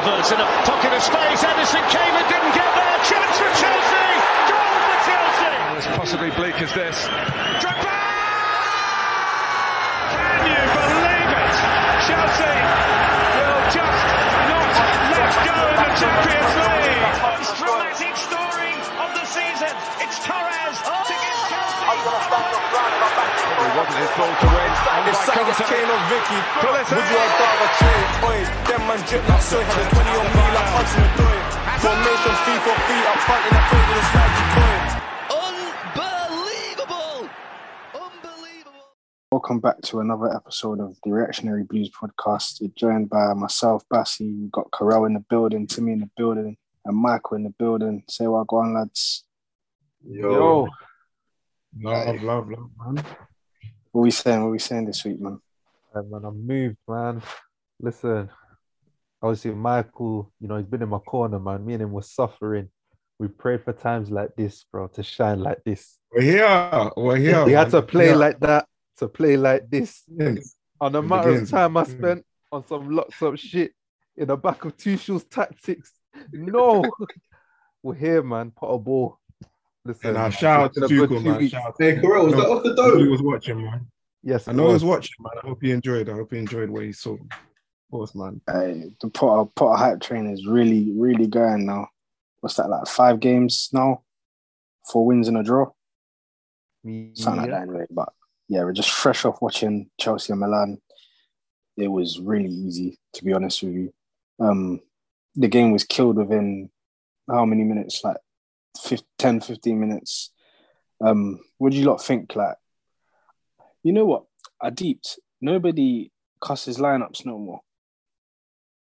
Havertz in a pocket of space. Ederson came and didn't get there. Chance for Chelsea. Goal for Chelsea. As possibly bleak as this. Drogba! Can you believe it? Chelsea will just not let go in the Champions League. Most dramatic story of the season. It's Torres to give Chelsea. It wasn't his ball to win. And It's by Sanchez, contact. Kane or Vicky. Pulisic. Would you rather trade? Oi, them man drip like soy. Had a 20 on me like Hudson-Odoi. Formation fee for fee up front in the field with a slidey toy. Unbelievable! Unbelievable! Welcome back to another episode of the Reactionary Blues podcast. You're joined by myself, Bassi. We've got Carell in the building, Timmy in the building, and Michael in the building. Say what go on, lads. Yo. Love, love, love, man. What we saying? What we saying this week, man? Hey, man, I'm moved, man. Listen, obviously, Michael, you know, he's been in my corner, man. Me and him was suffering. We prayed for times like this, bro, to shine like this. We're here. We're here. he had to play Yeah. like that, to play like this. Yes. On the It matter of time I Mm. spent on some locked up shit in the back of Tuchel's tactics. No, we're here, man. Pot a ball. Listen, And I shout out to a good Tuchel, man. Shout out Hey, Corral, was No, that off the I know he was watching, man. Yes, I know he was watching, man. I hope he enjoyed. I hope he enjoyed what he saw. Of course, man. Hey, the Potter Potter hype train is really, really going now. What's that like? Five games now, four wins and a draw, something like Yeah. that. Anyway, but yeah, we're just fresh off watching Chelsea and Milan. It was really easy, to be honest with you. Um, the game was killed within how many minutes? Like 15, 10, 15 minutes. Um, what do you lot think? Like, you know what? I deeped. Nobody cusses lineups no more.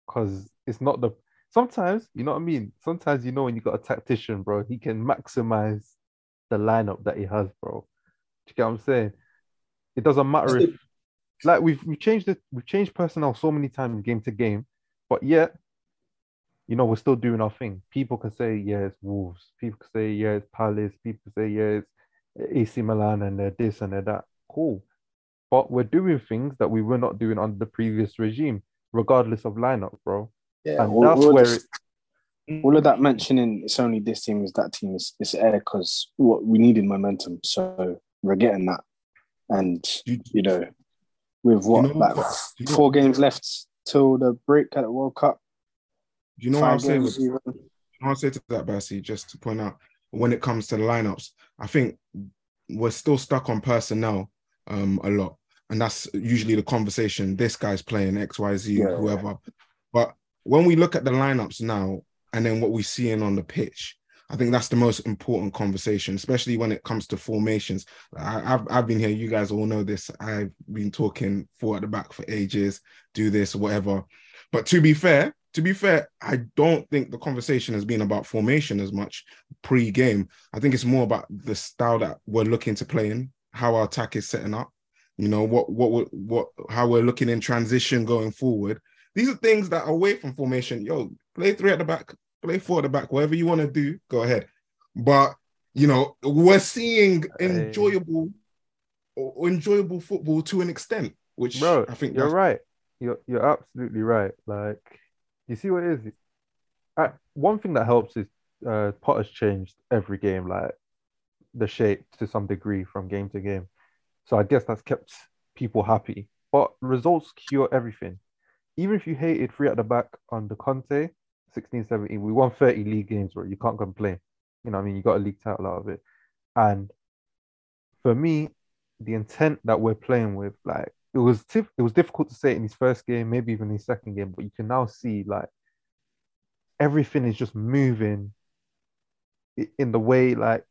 because it's not the sometimes you know what I mean. Sometimes you know when you got a tactician, bro, he can maximize the lineup that he has, bro. Do you get what I'm saying? It doesn't matter if like we've we changed it, we've changed personnel so many times game to game, but yet, you know, we're still doing our thing. People can say, yeah, it's Wolves. People can say, yeah, it's Palace. People can say, yeah, it's AC Milan and they're this and they're that. Cool. But we're doing things that we were not doing under the previous regime, regardless of lineup, bro. Yeah, And all, that's all where this- all of that mentioning it's only this team is that team is it's air because what we needed momentum, so we're getting that, and you know, with what know like what- do you know- four games left till the break at the World Cup. Do you know what I'm saying? With, even. I'll say to that, Bassi, just to point out when it comes to the lineups, I think we're still stuck on personnel um, a lot. And that's usually the conversation. This guy's playing XYZ, Yeah. whoever. But when we look at the lineups now and then what we're seeing on the pitch, I think that's the most important conversation, especially when it comes to formations. I, I've, I've been here, you guys all know this. I've been talking four at the back for ages, do this, whatever. But to be fair, to be fair, I don't think the conversation has been about formation as much pre-game. I think it's more about the style that we're looking to play in, how our attack is setting up, you know, what what what, what how we're looking in transition going forward. These are things that are away from formation. Yo, play three at the back, play four at the back, whatever you want to do, go ahead. But you know, we're seeing enjoyable or enjoyable football to an extent, which bro. I think you're right. You're you're absolutely right. Like you see what it is. I, one thing that helps is uh, Potter's changed every game, like the shape to some degree from game to game. So I guess that's kept people happy. But results cure everything. Even if you hated three at the back on the Conte, 16, 17, we won 30 league games, bro. You can't complain. You know I mean? You got a league title out of it. And for me, the intent that we're playing with, like it was tif- it was difficult to say in his first game, maybe even his second game, but you can now see like everything is just moving in the way like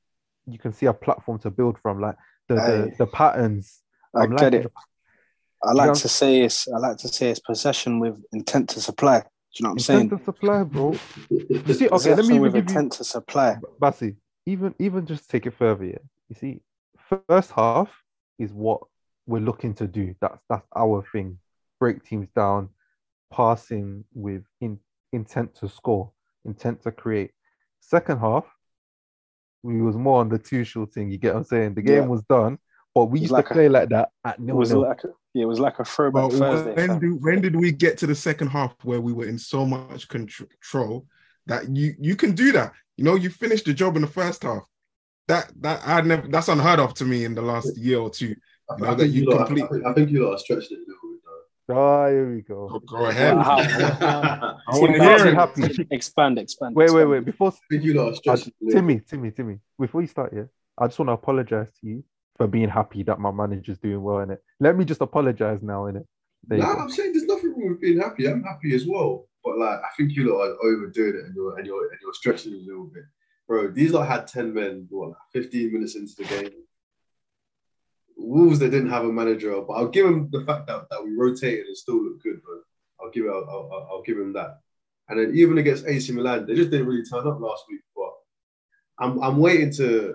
you can see a platform to build from, like the the, Aye. the patterns. I I'm get it. the- I like Yeah. to say it's I like to say it's possession with intent to supply. Do you know what I'm saying? Intent to supply, bro. You see, okay, let me with give you intent to supply. Bassi, even even just take it further, yeah. You see, first half is what we're looking to do. That's that's our thing. Break teams down, passing with in, intent to score, intent to create. Second half, we was more on the two shooting. You get what I'm saying? The game Yeah. was done, but we used like to a- play like that at It nil was nil. like a, Yeah, it was like a throwback But Thursday. when do when did we get to the second half where we were in so much control that you you can do that? You know, you finished the job in the first half. That that I never that's unheard of to me in the last year or two. I, You know, I that think you you lot, I, complete- think, I think you lot are stretching it a little bit though. Oh, here we Go, go. go ahead. How? I Timmy, want to hear it. happy. Expand, expand. Wait, wait, expand. wait. Before I think you lot are uh, stretching it a little Timmy, Timmy, Timmy, before you start, yeah, I just want to apologize to you for being happy that my manager's doing well in it. Let me just apologize now in it. Nah, go. I'm saying there's nothing wrong with being happy. I'm happy as well. But like I think you lot are overdoing it and you're and you're and you're stretching it a little bit. Bro, these lot had 10 men, what, like 15 minutes into the game. Wolves they didn't have a manager, but I'll give him the fact that, that we rotated and still look good, bro. I'll give it I'll, I'll, I'll give him that. And then even against AC Milan, they just didn't really turn up last week. But I'm I'm waiting to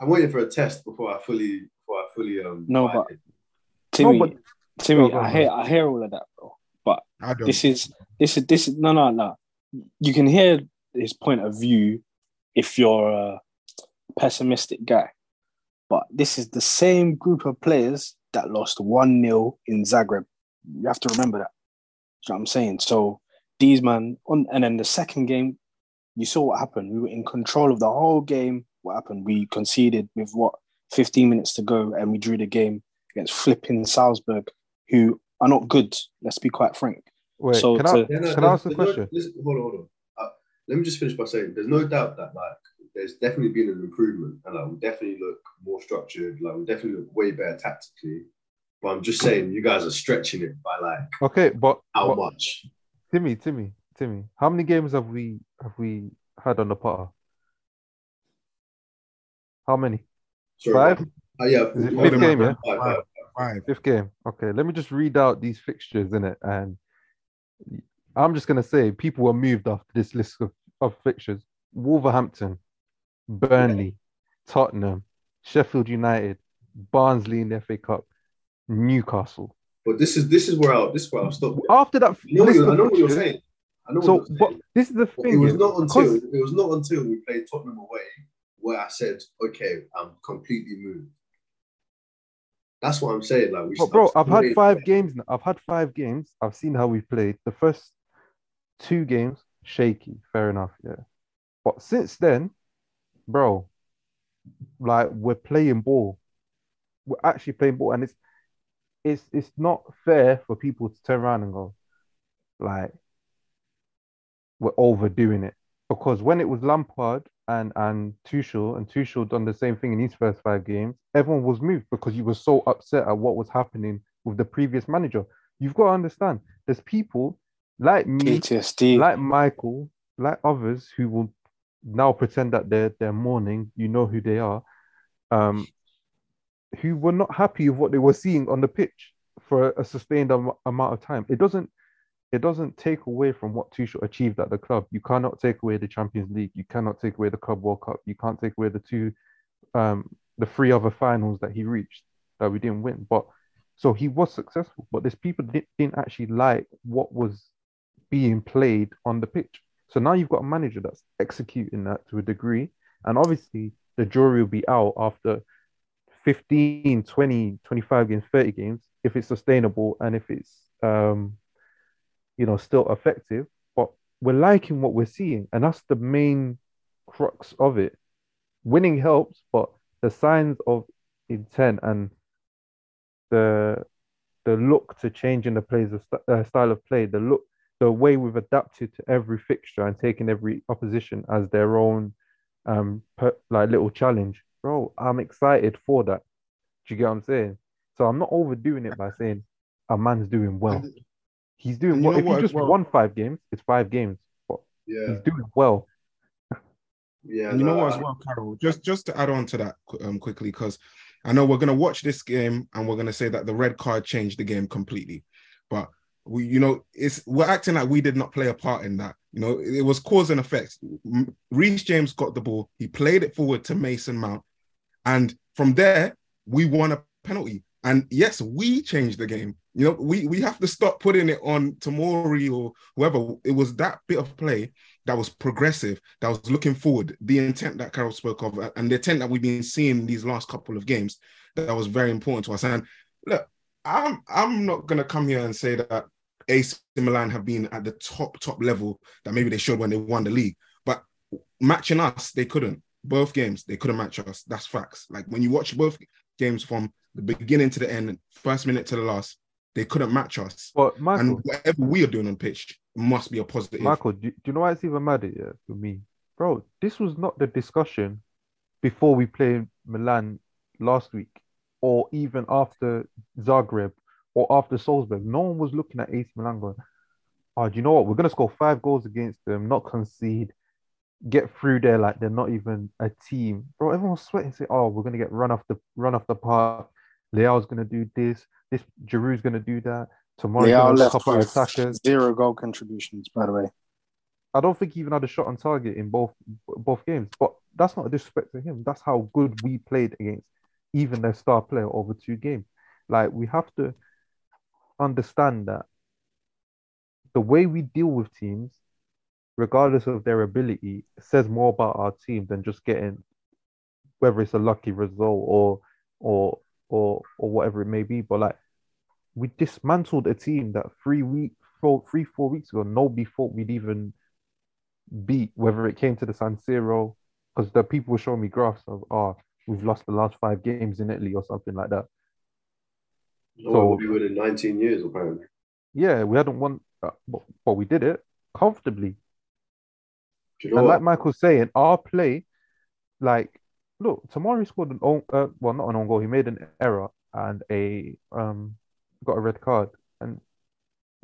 I'm waiting for a test before I fully before I fully um No, but- it. Timmy, No, but- Timmy, Go, go, I hear, I hear all of that, bro. But this is, this is, this is no, no, no. You can hear his point of view if you're a pessimistic guy, but this is the same group of players that lost one 0 in Zagreb. You have to remember that. You know what I'm saying? So these man on, and then the second game, you saw what happened. We were in control of the whole game. What happened? We conceded with what 15 minutes to go, and we drew the game against flipping Salzburg, who are not good. Let's be quite frank. Wait, So can to- I Yeah, no, can I ask a there's no- question? listen, hold on, hold on. Uh, let me just finish by saying there's no doubt that like there's definitely been an improvement, and like we definitely look more structured. Like we definitely look way better tactically. But I'm just saying you guys are stretching it by like Okay, but, how but much? Timmy, Timmy, Timmy, how many games have we have we had on the Potter? How many? Sorry, Five? Uh, yeah, Is it five, fifth five, game, yeah? five, five. Five. Fifth game. Okay, let me just read out these fixtures in it, and I'm just gonna say people were moved after this list of, of fixtures: Wolverhampton, Burnley, Tottenham, Sheffield United, Barnsley in the FA Cup, Newcastle. But this is this is where I'll this is where I'll stop. After that, You know, you, I know what you're saying. I know So, what you're but saying. this is the thing. it was not until because- it was not until we played Tottenham away where I said, okay, I'm completely moved. That's what I'm saying. Like we But bro, I've had five games now. I've had five games. I've seen how we've played. The first two games, shaky, fair enough, yeah. But since then, bro, like we're playing ball. We're actually playing ball, and it's it's it's not fair for people to turn around and go, like, we're overdoing it. Because when it was Lampard and and Tuchel, and Tuchel done the same thing in his first five games, everyone was moved because you were so upset at what was happening with the previous manager. You've got to understand, there's people like me, PTSD. like Michael, like others who will now pretend that they're they're mourning. You know who they are, um, who were not happy with what they were seeing on the pitch for a sustained am- amount of time. It doesn't it doesn't take away from what Tuchel achieved at the club. You cannot take away the Champions League. You cannot take away the Club World Cup. You can't take away the two, um, the three other finals that he reached that we didn't win. But so he was successful. But these people that didn't actually like what was being played on the pitch. So now you've got a manager that's executing that to a degree. And obviously the jury will be out after 15, 20, 25 games, 30 games, if it's sustainable and if it's um you know still effective. But we're liking what we're seeing, and that's the main crux of it. Winning helps, but the signs of intent and the the look to changing the players uh, style of play, the look, the way we've adapted to every fixture and taking every opposition as their own, um, per, like little challenge, bro. I'm excited for that. Do you get what I'm saying? So I'm not overdoing it by saying a man's doing well. He's doing And you well. If what he just well? won five games, it's five games, but Yeah, he's doing well. yeah. And you know what, as well, Carol. Just just to add on to that um, quickly, because I know we're gonna watch this game and we're gonna say that the red card changed the game completely, but we, you know, it's we're acting like we did not play a part in that. You know, it was cause and effect. Reece James got the ball, he played it forward to Mason Mount, and from there we won a penalty. And yes, we changed the game. You know, we we have to stop putting it on Tamori or whoever. It was that bit of play that was progressive, that was looking forward, the intent that Carol spoke of, and the intent that we've been seeing these last couple of games, that was very important to us. And look, I'm I'm not gonna come here and say that AC Milan have been at the top top level that maybe they should when they won the league. But matching us, they couldn't. Both games, they couldn't match us. That's facts. Like when you watch both games from the beginning to the end, first minute to the last, they couldn't match us. But And whatever we are doing on pitch must be a positive. Michael, do, do you know why it's even madder yeah, for me? Bro, this was not the discussion before we played Milan last week, or even after Zagreb, or after Salzburg. No one was looking at AC Milan going, oh, do you know what? We're going to score five goals against them, not concede, get through there like they're not even a team. Bro, everyone's sweating, say, oh, we're going to get run off the run off the park. Leao's going to do this. This Giroud's going to do that. Tomorrow, Leao left couple with attackers. zero goal contributions, by the way. I don't think he even had a shot on target in both both games. But that's not a disrespect to him. That's how good we played against even their star player over two games. Like we have to understand that the way we deal with teams, regardless of their ability, says more about our team than just getting whether it's a lucky result or or or or whatever it may be. But like we dismantled a team that three week four three, four weeks ago nobody thought we'd even beat, whether it came to the San Siro, because the people were showing me graphs of oh, we've lost the last five games in Italy or something like that. No one will be winning 19 years, apparently. Yeah, we hadn't won, uh, but, but we did it comfortably. You know And what? like Michael's saying, our play, like, look, Tamori scored an own, uh, well, not an own goal. He made an error and a um got a red card, and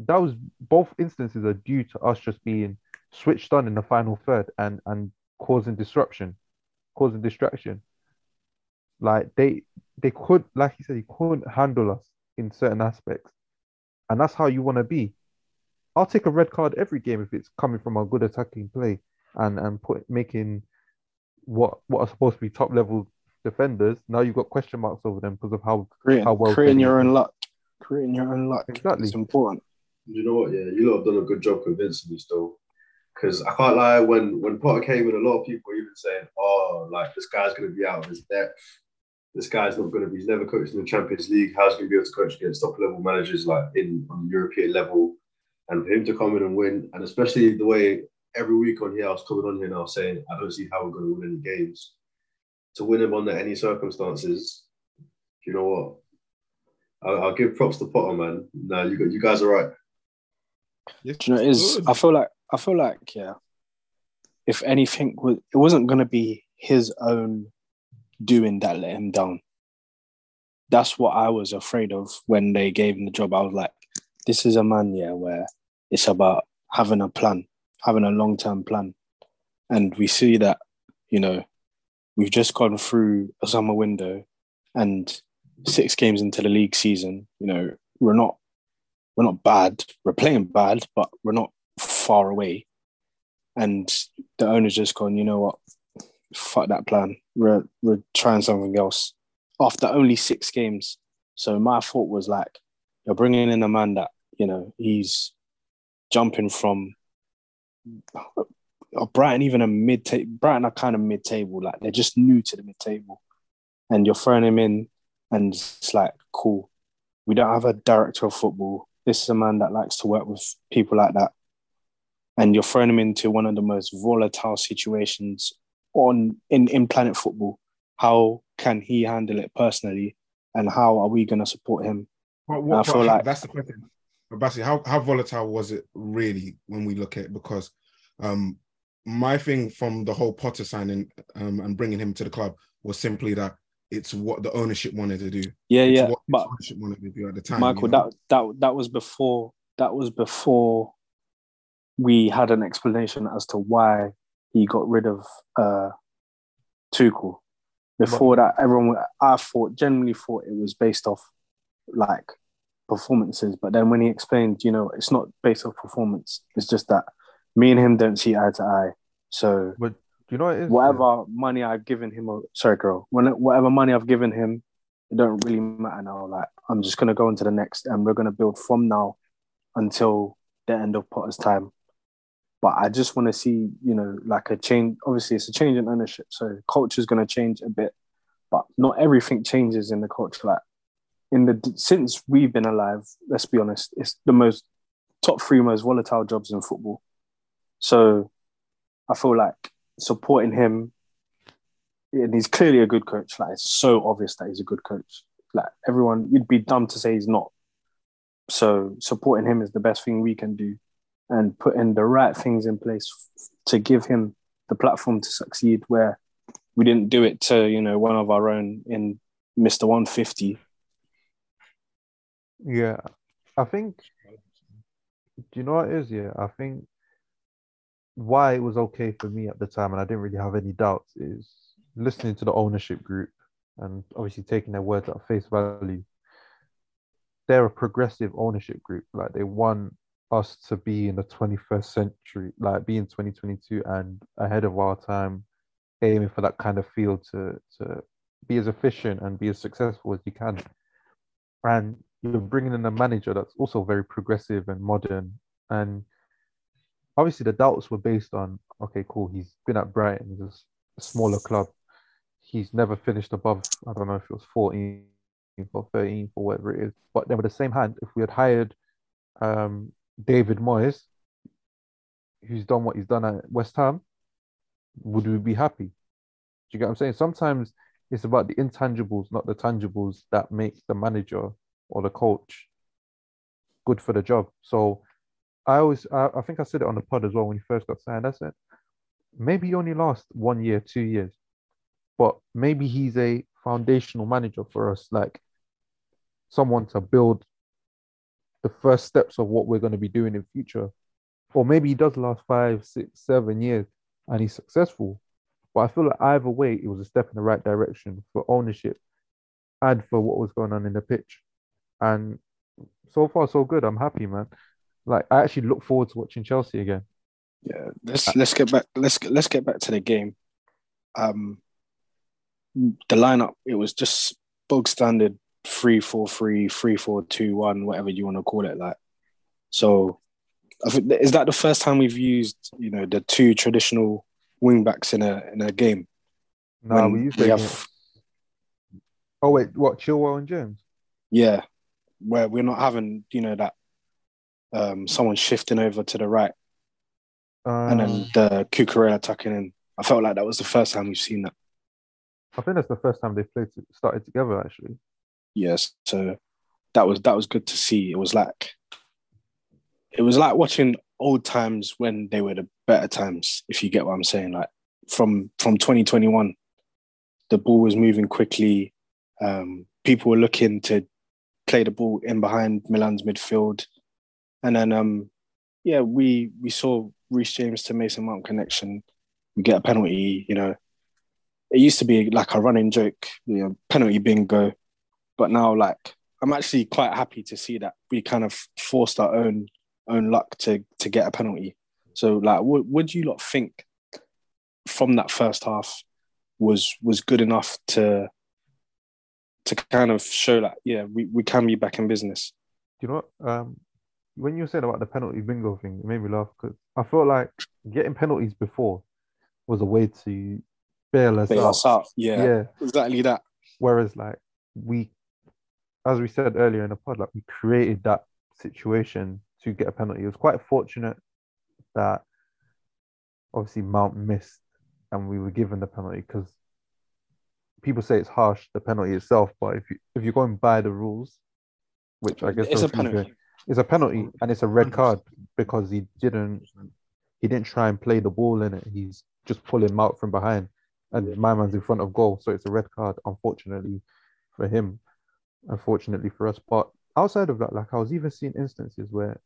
that was both instances are due to us just being switched on in the final third and and causing disruption, causing distraction. Like they they could, like he said, he couldn't handle us in certain aspects, and that's how you want to be. I'll take a red card every game if it's coming from a good attacking play and and put making what what are supposed to be top level defenders. Now you've got question marks over them because of how Creating, how well creating your own luck. Creating your own luck. Exactly. It's important. You know what? Yeah, you lot have done a good job convincing me still. Because I can't lie, when when Potter came in, a lot of people were even saying, "Oh, like this guy's going to be out of his depth. This guy's not going to be. He's never coached in the Champions League. How's he going to be able to coach against top level managers like in on the European level?" And for him to come in and win, and especially the way every week on here, I was coming on here now saying, "I don't see how we're going to win any games." To win him under any circumstances, you know what? I'll, I'll give props to Potter, man. No, you you guys are right. Do you know, it is I feel like I feel like yeah. If anything, it wasn't gonna be his own doing that let him down. That's what I was afraid of when they gave him the job. I was like, this is a man, yeah, where it's about having a plan, having a long term plan, and we see that, you know, we've just gone through a summer window, and six games into the league season, you know, we're not we're not bad. We're playing bad, but we're not far away. And the owner's just gone, you know what? Fuck that plan. We're we're trying something else. After only six games. So my thought was like, you're bringing in a man that, you know, he's jumping from uh, Brighton, even a mid table. Brighton are kind of mid table, like they're just new to the mid table. And you're throwing him in, and it's like, cool. We don't have a director of football. This is a man that likes to work with people like that. And you're throwing him into one of the most volatile situations on in, in planet football. How can he handle it personally? And how are we going to support him? But I feel but like- that's the question. But Bassi, how, how volatile was it really when we look at it? Because um, my thing from the whole Potter signing um, and bringing him to the club was simply that it's what the ownership wanted to do. Yeah, It's yeah. what But ownership wanted to do at the time. Michael, you know? that that that was before that was before we had an explanation as to why he got rid of uh Tuchel. Before that, everyone I thought generally thought it was based off like performances, but then when he explained, you know, it's not based off performance. It's just that me and him don't see eye to eye. So But you know what it is? whatever money I've given him, or sorry, girl, when whatever money I've given him, it don't really matter now. Like I'm just gonna go into the next, and we're gonna build from now until the end of Potter's time. But I just want to see, you know, like a change. Obviously, it's a change in ownership, so culture is gonna change a bit, but not everything changes in the culture. Like in the since we've been alive, let's be honest, it's the most top three most volatile jobs in football. So I feel like supporting him, and he's clearly a good coach. Like it's so obvious that he's a good coach. Like everyone, you'd be dumb to say he's not. So supporting him is the best thing we can do, and putting the right things in place to give him the platform to succeed. Where we didn't do it to you know one of our own in One Fifty. Yeah, I think. Do you know what it is? Yeah, I think why it was okay for me at the time, and I didn't really have any doubts, is listening to the ownership group and obviously taking their words at face value. They're a progressive ownership group. Like they want us to be in the 21st century, like be in 2022 and ahead of our time, aiming for that kind of field to to be as efficient and be as successful as you can. And you're bringing in a manager that's also very progressive and modern. And obviously, the doubts were based on okay, cool. He's been at Brighton, he's a smaller club. He's never finished above, I don't know if it was 14 or 13 or whatever it is. But then, with the same hand, if we had hired um, David Moyes, who's done what he's done at West Ham, would we be happy? Do you get what I'm saying? Sometimes it's about the intangibles, not the tangibles, that make the manager or the coach good for the job. So I always, I, I think I said it on the pod as well when he first got signed. I said, maybe he only last one year, two years, but maybe he's a foundational manager for us, like someone to build the first steps of what we're going to be doing in future. Or maybe he does last five, six, seven years and he's successful. But I feel like either way, it was a step in the right direction for ownership and for what was going on in the pitch. And so far, so good. I'm happy, man. Like I actually look forward to watching Chelsea again. Yeah, let's let's get back. Let's let's get back to the game. Um, the lineup it was just bog standard three four three, three four two one, whatever you want to call it. Like, so I think is that the first time we've used you know the two traditional wing backs in a in a game? No, we used to. have Oh wait, what? Chilwell and James. yeah, where we're not having you know that um someone shifting over to the right and Um, then the Cucurella tucking in. I felt like that was the first time we've seen that. I think that's the first time they've played to, started together. Actually, Yes, so that was that was good to see. It was like it was like watching old times when they were the better times, if you get what I'm saying. Like from from 2021, the ball was moving quickly. Um, people were looking to play the ball in behind Milan's midfield, and then um, yeah, we we saw Reece James to Mason Mount connection. We get a penalty. You know, it used to be like a running joke, you know, penalty bingo, but now like I'm actually quite happy to see that we kind of forced our own own luck to to get a penalty. So like, what would you lot think from that first half was was good enough to to kind of show that yeah we, we can be back in business. Do you know what? Um, when you were saying about the penalty bingo thing, it made me laugh because I felt like getting penalties before was a way to bail us Bail out. us out. Yeah, Yeah. exactly that. Whereas, like we, as we said earlier in the pod, like we created that situation to get a penalty. It was quite fortunate that obviously Mount missed and we were given the penalty because people say it's harsh the penalty itself, but if you if you're going by the rules, which I guess It's a penalty. doing, it's a penalty and it's a red card because he didn't he didn't try and play the ball in it. He's just pulling him out from behind, and my man's in front of goal, so it's a red card. Unfortunately for him, unfortunately for us. But outside of that, like I was even seeing instances where,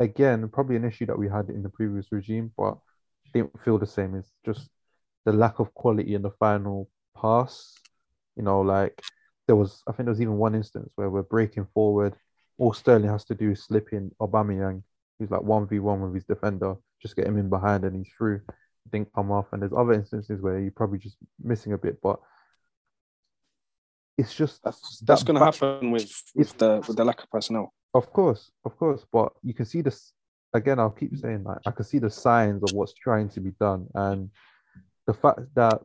again, probably an issue that we had in the previous regime, but didn't feel the same. It's just the lack of quality in the final pass. You know, like there was, I think there was even one instance where we're breaking forward. All Sterling has to do is slip in Aubameyang, who's like one v one with his defender, just get him in behind and he's through. Didn't come off. And there's other instances where you're probably just missing a bit, but it's just That's that's that going to happen with with the with the lack of personnel. Of course, of course, but you can see this again. I'll keep saying that I can see the signs of what's trying to be done, and the fact that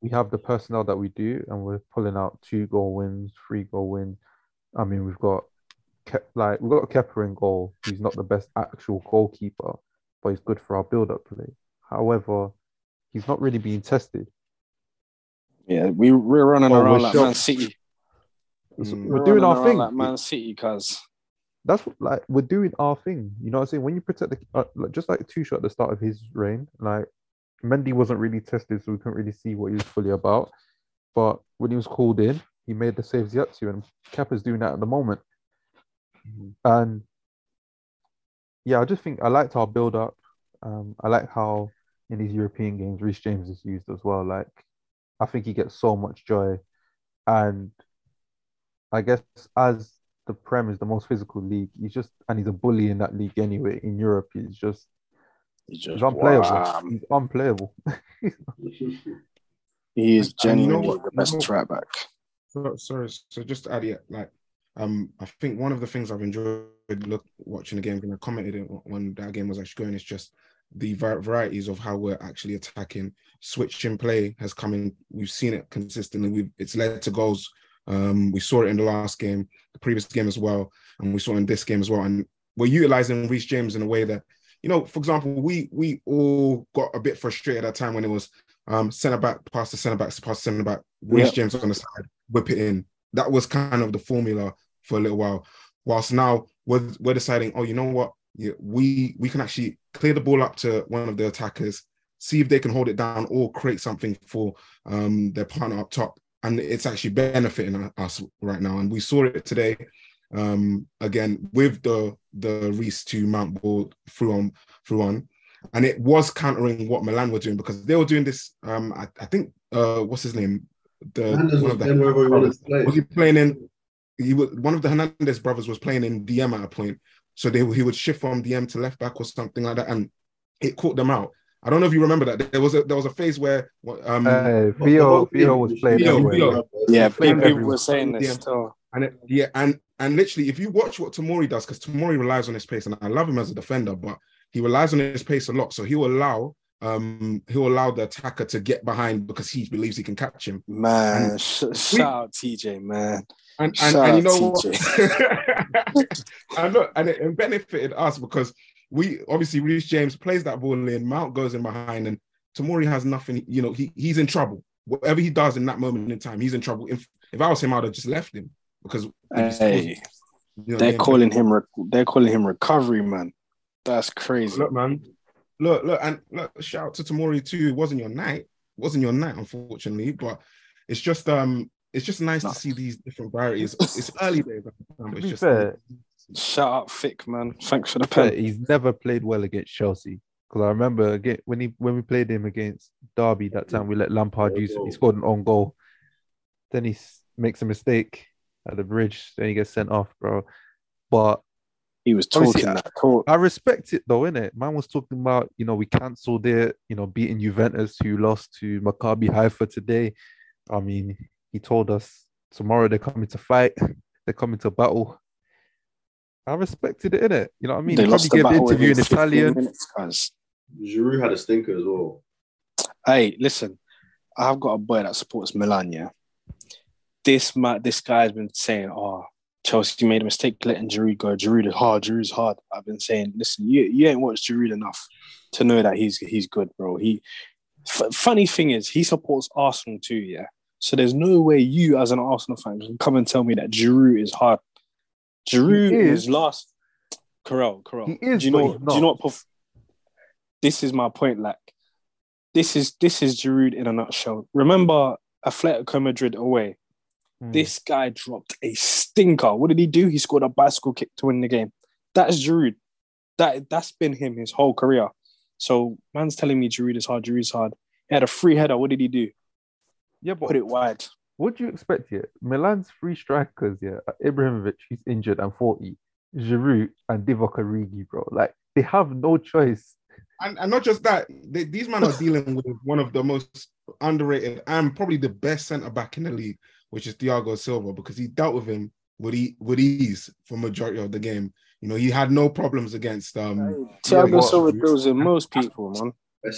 we have the personnel that we do, and we're pulling out two goal wins, three goal wins, I mean, we've got Ke- like we've got Kepa in goal. He's not the best actual goalkeeper, but he's good for our build-up play. However, he's not really being tested. Yeah, we we're running Well, around we're like shocked. Man City. Mm. We're doing our thing. like Man City, cuz. That's what, like we're doing our thing. You know what I'm saying? When you protect the uh, like, just like Tuchel at the start of his reign, like Mendy wasn't really tested, so we couldn't really see what he was fully about. But when he was called in, he made the saves he had to, and Kepa's doing that at the moment. And yeah, I just think I liked our build up. Um, I like how in these European games, Reece James is used as well. Like, I think he gets so much joy, and I guess as the Prem is the most physical league, he's just and he's a bully in that league anyway. In Europe, he's just He's he's just unplayable. wham. He's unplayable. He is And you know genuinely what- the you best know- right back. So, sorry, so just to add it, like, um, I think one of the things I've enjoyed look watching the game, and I commented it when that game was actually going, is just the varieties of how we're actually attacking. Switching play has come in. We've seen it consistently. We've it's led to goals. Um, we saw it in the last game, the previous game as well, and we saw it in this game as well. And we're utilizing Reece James in a way that, you know, for example, we we all got a bit frustrated at a time when it was um, centre back past the centre backs past centre back, Reece Yep. James on the side, whip it in. That was kind of the formula for a little while. Whilst now we're, we're deciding, oh, you know what? Yeah, we we can actually clear the ball up to one of the attackers, see if they can hold it down or create something for um, their partner up top, and it's actually benefiting us right now. And we saw it today um, again with the the Reece to Mount ball through on through on, and it was countering what Milan were doing because they were doing this. Um, I, I think uh, what's his name? The one of the playing he wanted play. was he playing in? He was one of the Hernandez brothers was playing in DM at a point, so they he would shift from DM to left back or something like that, and it caught them out. I don't know if you remember that there was a there was a phase where um Uh, Theo, Theo was playing Theo, everywhere. Theo. Yeah, playing people were saying this Yeah. still. and it, yeah and and literally if you watch what Tamori does because Tamori relies on his pace and I love him as a defender, but he relies on his pace a lot, so he will allow um he'll allow the attacker to get behind because he believes he can catch him. Man, And sh- shout out TJ, man. And and, and you know what? and look, and it, it benefited us because we obviously Reece James plays that ball in, Mount goes in behind, and Tamori has nothing. You know, he he's in trouble. Whatever he does in that moment in time, he's in trouble. If if I was him, I'd have just left him because Hey, you know, they're calling him. Re- they're calling him recovery, man. That's crazy. Look, man. Look, look, and look, shout out to Tamori too. It wasn't your night. It wasn't your night, unfortunately. But it's just um it's just nice No. to see these different varieties. It's early days, but it's be just fair, Shout out Thick, man. Thanks for the pen. he's never played well against Chelsea. Because I remember again when he when we played him against Derby that time, we let Lampard use it. He scored an own goal. Then he makes a mistake at the bridge. Then he gets sent off, bro. But He was Obviously, talking that talk. I respect it though, innit? Man was talking about, you know, we cancelled it, you know, beating Juventus, who lost to Maccabi Haifa today. I mean, he told us tomorrow they're coming to fight, they're coming to battle. I respected it, innit? You know what I mean? They he lost probably the gave an battle interview in Italian. minutes. Giroud had a stinker as well. Hey, listen, I've got a boy that supports Milan. Yeah, this ma- this guy's been saying, "Oh, Chelsea made a mistake letting Giroud go. Giroud is hard. Giroud is hard." I've been saying, "Listen, you you ain't watched Giroud enough to know that he's he's good, bro." He f- funny thing is, he supports Arsenal too. Yeah, so there's no way you, as an Arsenal fan, can come and tell me that Giroud is hard. Giroud is. was last. Corral, Corral. He is, do you know? Do you know what? perf- This is my point. Like, this is this is Giroud in a nutshell. Remember Atletico Madrid away. Hmm. This guy dropped a stinker. What did he do? He scored a bicycle kick to win the game. That's Giroud. That that's been him his whole career. So man's telling me Giroud is hard. Giroud's hard. He had a free header. What did he do? Yeah, but Put it wide. what do you expect here? Milan's three strikers, yeah, Ibrahimovic, he's injured and 40, Giroud and Divock Origi, bro. Like, they have no choice. and, and not just that, they, these men are dealing with one of the most underrated and probably the best centre back in the league, which is Thiago Silva, because he dealt with him with e- with ease for majority of the game. You know, he had no problems against um Thiago yeah, Silva Giroud. deals with most people, man.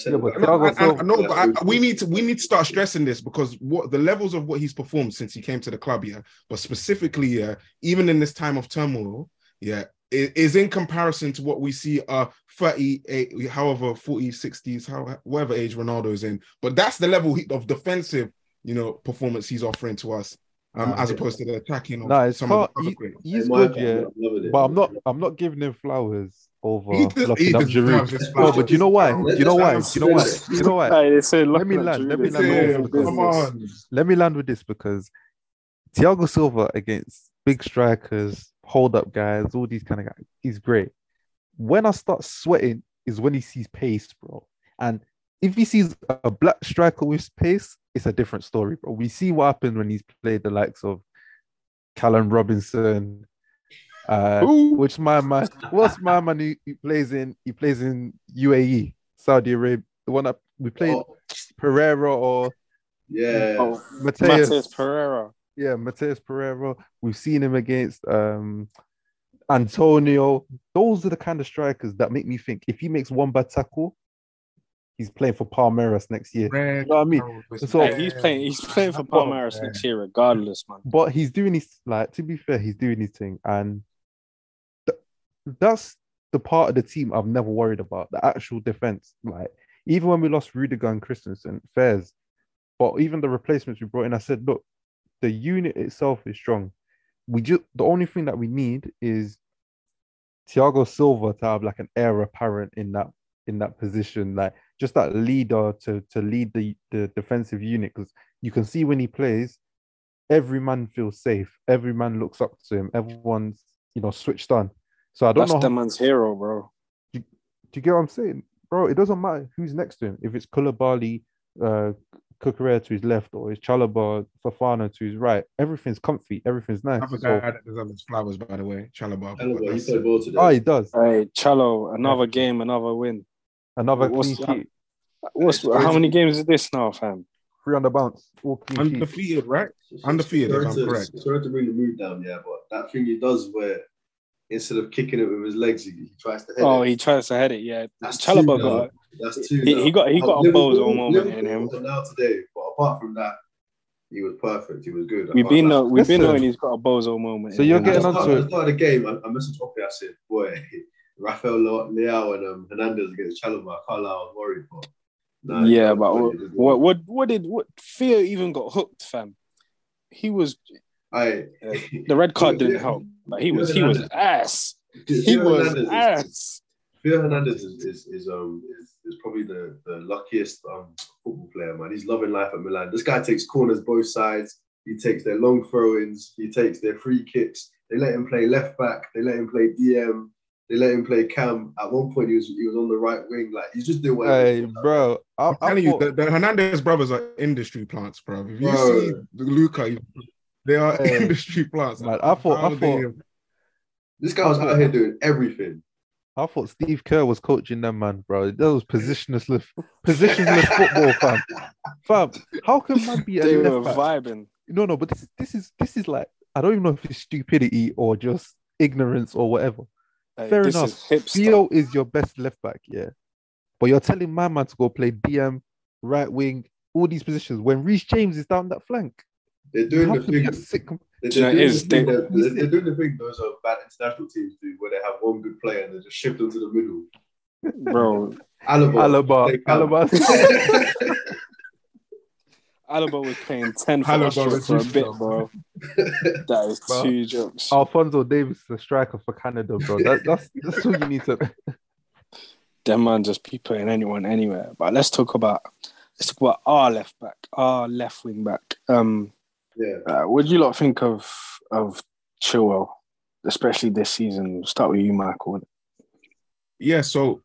Yeah, but about- Thiago And- and- Silva- no, but I, we need to we need to start stressing this because what the levels of what he's performed since he came to the club, yeah, but specifically, yeah, even in this time of turmoil, yeah, i- is in comparison to what we see uh 38, however, 40, 60s, how whatever age Ronaldo is in. But that's the level he- of defensive, you know, performance he's offering to us, um, Nah, as yeah. opposed to the attacking of Nah, it's some of hard. the other He, he's in good, yeah. It. But I'm not. I'm not giving him flowers over He does- locking up Giroud. No, but you know why? You know why? You know why? Do you know why? Hey, they say Let me land, let me land Yeah, over come on. Let me land with this because Thiago Silva against big strikers, hold up guys, all these kind of guys, he's great. When I start sweating is when he sees pace, bro. And if he sees a black striker with pace, it's a different story, bro. We see what happened when he's played the likes of Callum Robinson, uh, which my man, what's my man? He, he plays in, he plays in UAE, Saudi Arabia. The one that we played, Oh, Pereira or yeah. Oh, Matheus. Matheus Pereira. Yeah, Matheus Pereira. We've seen him against um Antonio. Those are the kind of strikers that make me think if he makes one bad tackle, he's playing for Palmeiras next year. Red, know what I mean? Harold So- Hey, he's playing. He's playing for Well, Palmeiras next year, regardless, man. But he's doing his like to be fair, he's doing his thing, and th- that's the part of the team I've never worried about. The actual defense, like even when we lost Rudiger and Christensen, fairs. But even the replacements we brought in, I said, look, the unit itself is strong. We just the only thing that we need is Thiago Silva to have like an heir apparent in that in that position, like just that leader to to lead the the defensive unit. Because you can see when he plays, every man feels safe. Every man looks up to him. Everyone's you know switched on. So I don't That's know. the how- man's hero, bro. do you get what I'm saying, bro? It doesn't matter who's next to him. If it's Koulibaly, uh, Cucurella to his left, or it's Chalobah, Fofana to his right, everything's comfy. Everything's nice. Another So, guy that deserves his flowers, by the way, Chalobah. Hell of But a- he that's- well today. oh, he does. Hey, Chalo, another game, another win. Another What's clean sheet, What's how many games is this now, fam? three on the bounce, all clean sheets. Undefeated, right? It's- Undefeated, if sorry I'm to- correct. Sorry to bring the mood down, yeah, but that thing he does where instead of kicking it with his legs, he, he tries to head Oh, it. he tries to head it. Yeah, That's Chalobah two got. That's two. He- he got- he got a Liverpool- bozo moment in Liverpool him. wasn't Now today, but apart from that, he was perfect. He was good. We've been lie. uh, we've been Listen. knowing he's got a bozo moment. So you're him. Getting start- onto at it. the start of the game, I, I messaged Ope. I said, "Boy, Rafael Leao and um, Hernandez against Chalobah. Can't I was worried, but nah, yeah, but what, what what what did what Theo even got hooked, fam? He was I the red card didn't Yeah. help. But he Theo was he was Hernandez- ass. He Theo was Hernandez is- ass. Theo Hernandez is, is, is um is, is probably the, the luckiest um football player, man. He's loving life at Milan. This guy takes corners both sides. He takes their long throw-ins. He takes their free kicks. They let him play left back. They let him play DM. They let him play cam. At one point, he was he was on the right wing. Like he's just doing whatever. Hey, bro, I, I'm I telling you, thought- the, the Hernandez brothers are industry plants, bro. If you Bro. see the Luca, they are Hey. industry plants. Man, I thought- I How they- thought- This guy was out here doing everything. I thought Steve Kerr was coaching them, man, bro. That was positionless, positionless football, fam. Fam, how can man be a They were back? vibing. No, no, but this, this is this is like I don't even know if it's stupidity or just ignorance or whatever. Hey, Fair this enough. is. Theo is your best left back, yeah. But you're telling my man to go play DM, right wing, all these positions when Reece James is down that flank. They're doing the have to be thing. sick. They're, Do you know, they're doing is- the thing they- that- they're, they're doing the thing those are bad international teams do, where they have one good player and they just shift them to the middle. Bro, Alaba, Alaba. Alaba. Alaba was paying 10 for Alaba was for a just- bit, bro. That is Bro. two jokes. Alphonso Davies, the striker for Canada, bro. That, that's that's all you need to. Them man just be putting anyone anywhere. But let's talk about let's talk about our left back, our left wing back. Um, yeah. uh, what do you lot think of of Chilwell, especially this season? We'll start with you, Michael. Yeah, so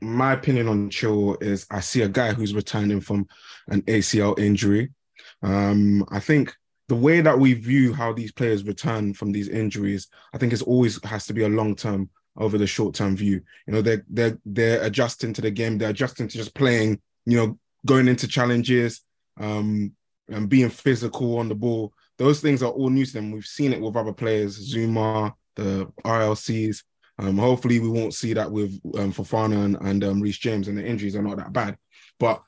my opinion on Chill is I see a guy who's returning from an ACL injury. Um, I think the way that we view how these players return from these injuries, I think it's always has to be a long term over the short term view. You know, they're they're they're adjusting to the game, they're adjusting to just playing, you know, going into challenges, um, and being physical on the ball. Those things are all new to them. We've seen it with other players, Zouma, the RLCs. Um, hopefully, we won't see that with um, Fofana and, and um, James, and the injuries are not that bad. But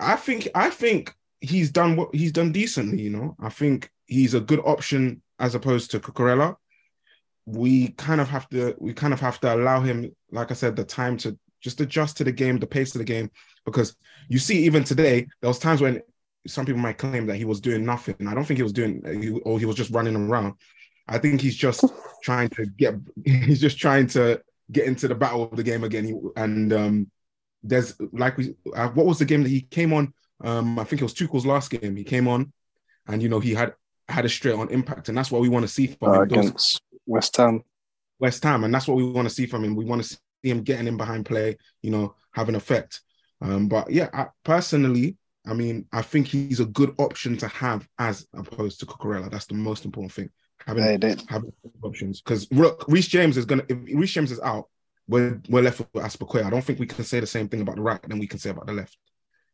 I think I think he's done what he's done decently. You know, I think he's a good option as opposed to Cucurella. We kind of have to we kind of have to allow him, like I said, the time to just adjust to the game, the pace of the game, because you see, even today, there was times when some people might claim that he was doing nothing. I don't think he was doing, or he was just running around. I think he's just trying to get, he's just trying to get into the battle of the game again. And um, there's like we, uh, what was the game that he came on? Um, I think it was Tuchel's last game. He came on, and you know he had had a straight on impact, and that's what we want to see from uh, him. against West Ham. West Ham, and that's what we want to see from him. We want to see him getting in behind play, you know, have an effect. Um, but yeah, I, personally, I mean, I think he's a good option to have as opposed to Cucurella. That's the most important thing. Having, They did. having options because Rook Reece James is gonna if Reece James is out, we're we're left with Azpilicueta. I don't think we can say the same thing about the right than we can say about the left,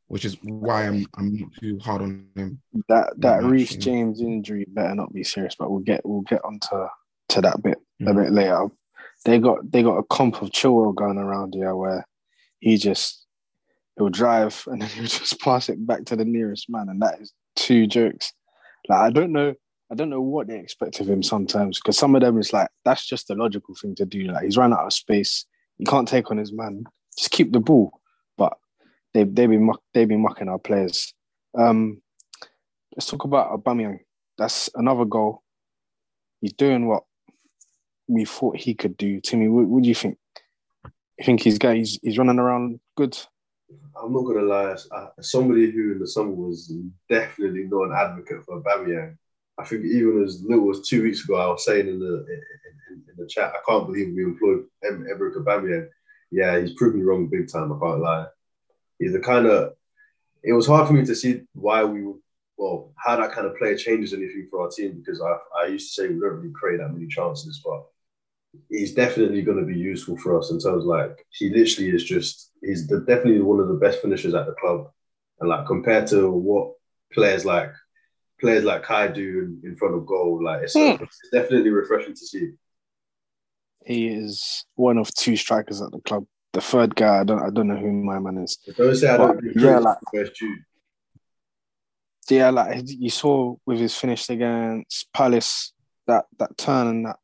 which is why I'm I'm not too hard on him. That that Reece. James injury better not be serious, but we'll get we'll get onto to that bit a Mhm. bit later. They got they got a comp of Chilwell going around here where he just he'll drive and then he'll just pass it back to the nearest man, and that is two jokes. Like I don't know, I don't know what they expect of him sometimes because some of them is like that's just the logical thing to do. Like he's run out of space, he can't take on his man. Just keep the ball, but they they be muck, they be mucking our players. Um, let's talk about Aubameyang. That's another goal. He's doing what we thought he could do. Timmy, what, what do you think? You think he's got he's, he's running around good? I'm not gonna lie. As, somebody who in the summer was definitely not an advocate for Aubameyang, I think even as little as two weeks ago, I was saying in the in, in, the chat, I can't believe we employed em- Emerick Aubameyang. Yeah, he's proved me wrong big time. I can't lie. He's the kind of. It was hard for me to see why we well, how that kind of player changes anything for our team because I, I used to say we don't really create that many chances, but he's definitely going to be useful for us in terms like he literally is just he's the, definitely one of the best finishers at the club, and like compared to what players like players like Kai do in, in front of goal, like it's, Hmm. it's definitely refreshing to see. He is one of two strikers at the club. The third guy, I don't I don't know who my man is. But don't say I don't yeah, like- Jude. Yeah, like you saw with his finish against Palace, that that turn and that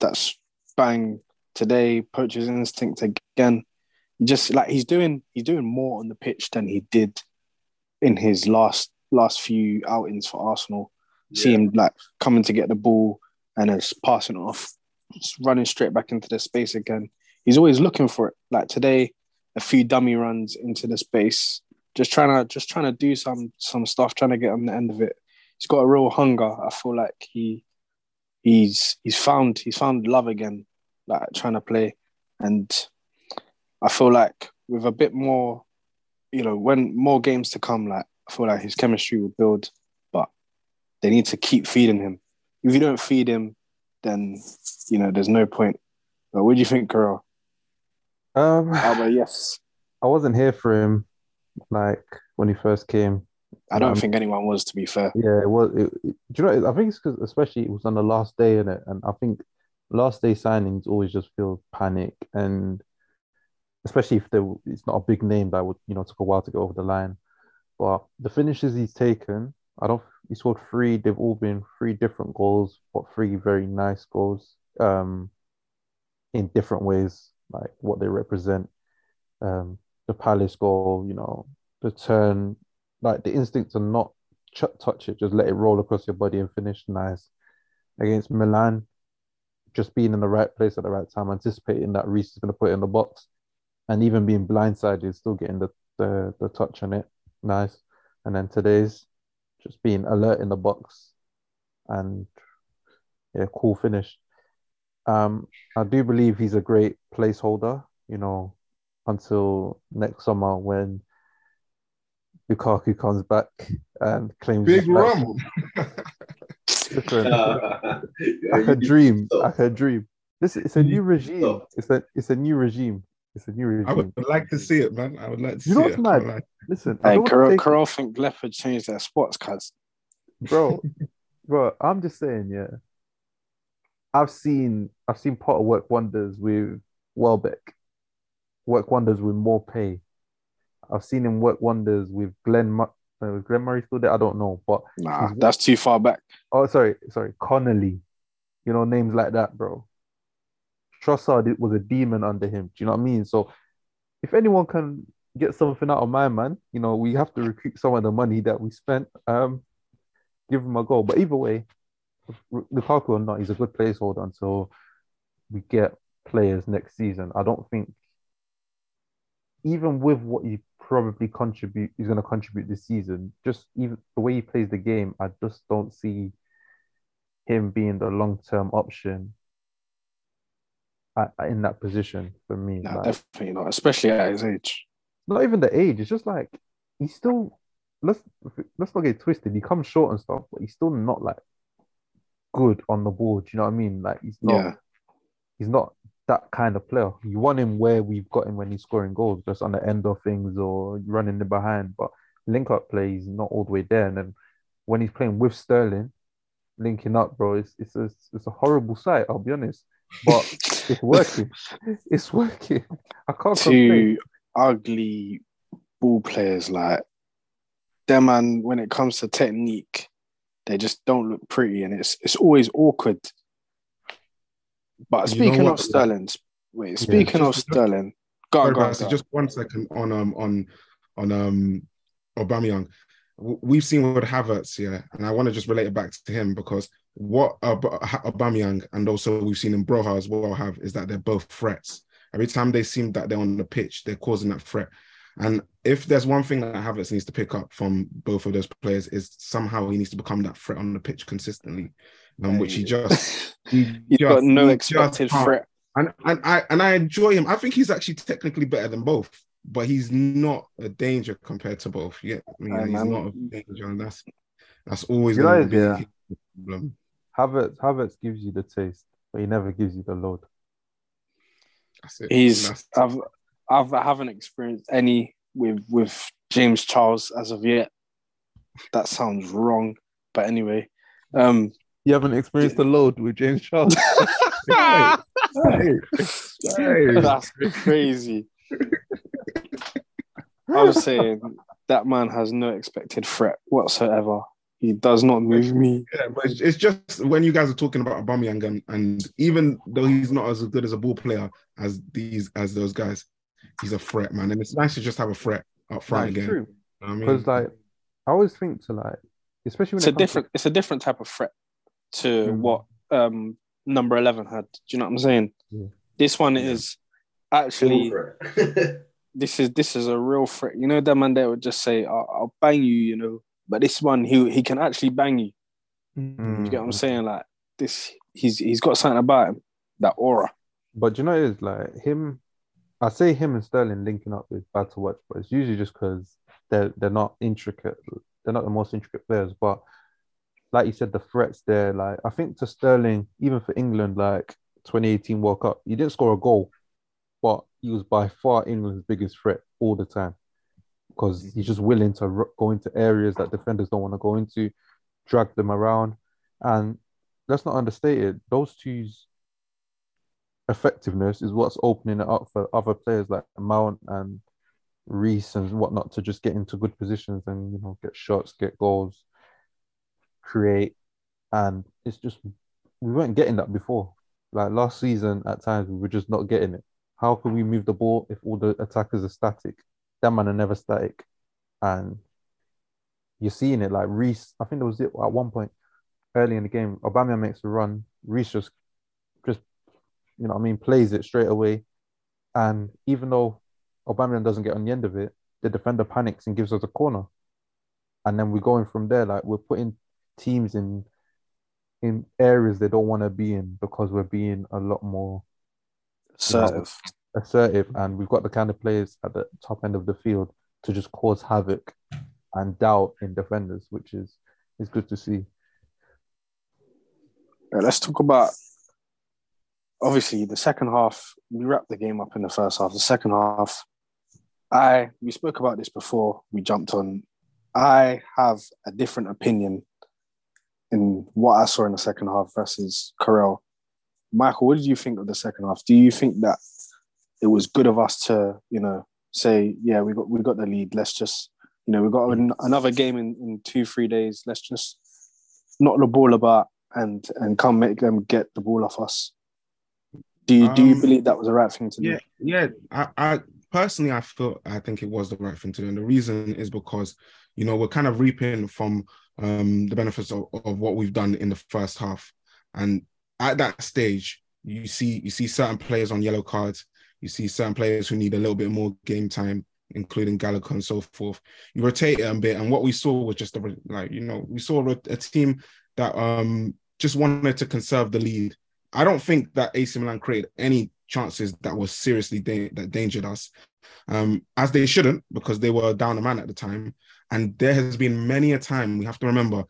that's bang today, poacher's instinct again. He just like he's doing he's doing more on the pitch than he did in his last last few outings for Arsenal. See him like coming to get the ball and then passing off, just running straight back into the space again. He's always looking for it. Like today, a few dummy runs into the space, just trying to just trying to do some some stuff, trying to get on the end of it. He's got a real hunger. I feel like he he's he's found he's found love again, like trying to play. And I feel like with a bit more, you know, when more games to come, like I feel like his chemistry will build, but they need to keep feeding him. If you don't feed him, then you know there's no point. But what do you think, Carol? Um, Alba, yes. I wasn't here for him, like when he first came. I don't Um, think anyone was, to be fair. Yeah, it was. It, it- do you know? I think it's because, especially, it was on the last day in it, and I think last day signings always just feel panic, and especially if there, it's not a big name that would, you know, took a while to get over the line. But the finishes he's taken, I don't. He scored three. They've all been three different goals, but three very nice goals. Um, in different ways, like what they represent. Um, the Palace goal, you know, the turn, like the instinct to not ch- touch it, just let it roll across your body and finish nice. Against Milan, just being in the right place at the right time, anticipating that Reece is going to put it in the box, and even being blindsided, still getting the, the, the touch on it, nice. And then today's just being alert in the box, and yeah, cool finish. Um, I do believe he's a great placeholder, you know, until next summer when Lukaku comes back and claims Big his right. rumble. Listen, Yeah, like a dream, stop. like a dream. This it's a new regime. stop. It's a it's a new regime. It's a new I would like to see it, man. I would like to You see know it. what's I mad? can't. Listen, I Hey, don't want to Carol, take- Carol think Leopard changed their spots, cuz. bro, bro. I'm just saying, yeah. I've seen I've seen Potter work wonders with Welbeck, work wonders with Maupay. I've seen him work wonders with Glenn. Mu- uh, was Glenn Murray still there? I don't know, but Nah, that's too far back. oh, sorry, sorry, Connolly. You know names like that, bro. Trossard was a demon under him. Do you know what I mean? So, if anyone can get something out of my man, you know, we have to recoup some of the money that we spent. Um, give him a goal. But either way, Lukaku or not, he's a good placeholder until we get players next season. I don't think, even with what he probably contribute, he's going to contribute this season. Just even the way he plays the game, I just don't see him being the long term option at, in that position for me. Nah, Like, definitely not, especially at his age. not even the age. It's just like he's still let's let's not get twisted. He comes short and stuff, but he's still not like good on the ball. Do you know what I mean? Like he's not Yeah. he's not that kind of player. You want him where we've got him when he's scoring goals, just on the end of things or running in behind. But link up play, he's not all the way there. And then when he's playing with Sterling, linking up, bro, it's it's a it's a horrible sight. I'll be honest, but it's working. it's working. I can't complain. Two ugly ball players like them, man. When it comes to technique, they just don't look pretty, and it's it's always awkward. But You know speaking of Sterling, wait. Speaking of just- Sterling, go on, go on, go on. just one second on um on on um Aubameyang. W- We've seen what Havertz, yeah, and I want to just relate it back to him because what Aub- Aubameyang and also we've seen in Broja as well have is that they're both threats. Every time they seem that they're on the pitch, they're causing that threat. And if there's one thing that Havertz needs to pick up from both of those players is somehow he needs to become that threat on the pitch consistently, um, which he just he He's got no expected threat. And and I and I enjoy him. I think he's actually technically better than both, but he's not a danger compared to both. Yeah, I mean, he's not a danger, and that's that's always You going know, to be yeah. problem. Havertz, Havertz gives you the taste, but he never gives you the load. That's it. He's That's- I've I've I haven't experienced any with with James Charles as of yet. That sounds wrong, but anyway. Um You haven't experienced the load with James Charles. Hey, hey, hey. that's crazy. I'm saying that man has no expected threat whatsoever. He does not move me. Yeah, but it's, it's just when you guys are talking about Aubameyang and, and even though he's not as good as a ball player as these as those guys, he's a threat, man. And it's nice to just have a threat up front That's again. true. You know I mean, Because like I always think to like, especially when It's it a comes to- different it's a different type of threat to Mm. what um number eleven had. Do you know what I'm saying? Yeah. This one Yeah. is actually this is this is a real threat. You know, that man there would just say, I'll, I'll bang you, you know. But this one, he he can actually bang you. Mm. You get what I'm saying? Like this, he's he's got something about him, that aura. But you know, it's like him. I say him and Sterling linking up is bad to watch, but it's usually just because they're they're not intricate. They're not the most intricate players, but like you said, the threats there. Like I think to Sterling, even for England, like 2018 World Cup, he didn't score a goal, but he was by far England's biggest threat all the time because he's just willing to ru- go into areas that defenders don't want to go into, drag them around, and let's not understate it. Those two's effectiveness is what's opening it up for other players like Mount and Reece and whatnot to just get into good positions and you know get shots, get goals, create, and it's just we weren't getting that before. Like last season, at times we were just not getting it. How can we move the ball if all the attackers are static? That man are never static, and you're seeing it. Like Reece, I think there was it at one point early in the game. Aubameyang makes a run. Reece just just you know, I mean, plays it straight away. And even though Aubameyang doesn't get on the end of it, the defender panics and gives us a corner. And then we're going from there. Like we're putting teams in in areas they don't want to be in because we're being a lot more Assertive. Assertive and we've got the kind of players at the top end of the field to just cause havoc and doubt in defenders, which is is good to see. Let's talk about obviously the second half. We wrapped the game up in the first half. The second half, I we spoke about this before we jumped on. I have a different opinion in what I saw in the second half versus Corel. Michael, what did you think of the second half? Do you think that it was good of us to, you know, say, yeah, we got we got the lead. Let's just, you know, we got an, another game in, in two three days. Let's just knock the ball about and and come make them get the ball off us. Do you do you Um, believe that was the right thing to do? Yeah, yeah. I, I personally, I feel I think it was the right thing to do, and the reason is because you know we're kind of reaping from um, the benefits of, of what we've done in the first half, and at that stage, you see you see certain players on yellow cards, you see certain players who need a little bit more game time, including Gallagher and so forth. You rotate it a bit, and what we saw was just a, like you know we saw a, a team that um just wanted to conserve the lead. I don't think that AC Milan created any chances that were seriously da- that endangered us, um, as they shouldn't because they were down a man at the time. And there has been many a time we have to remember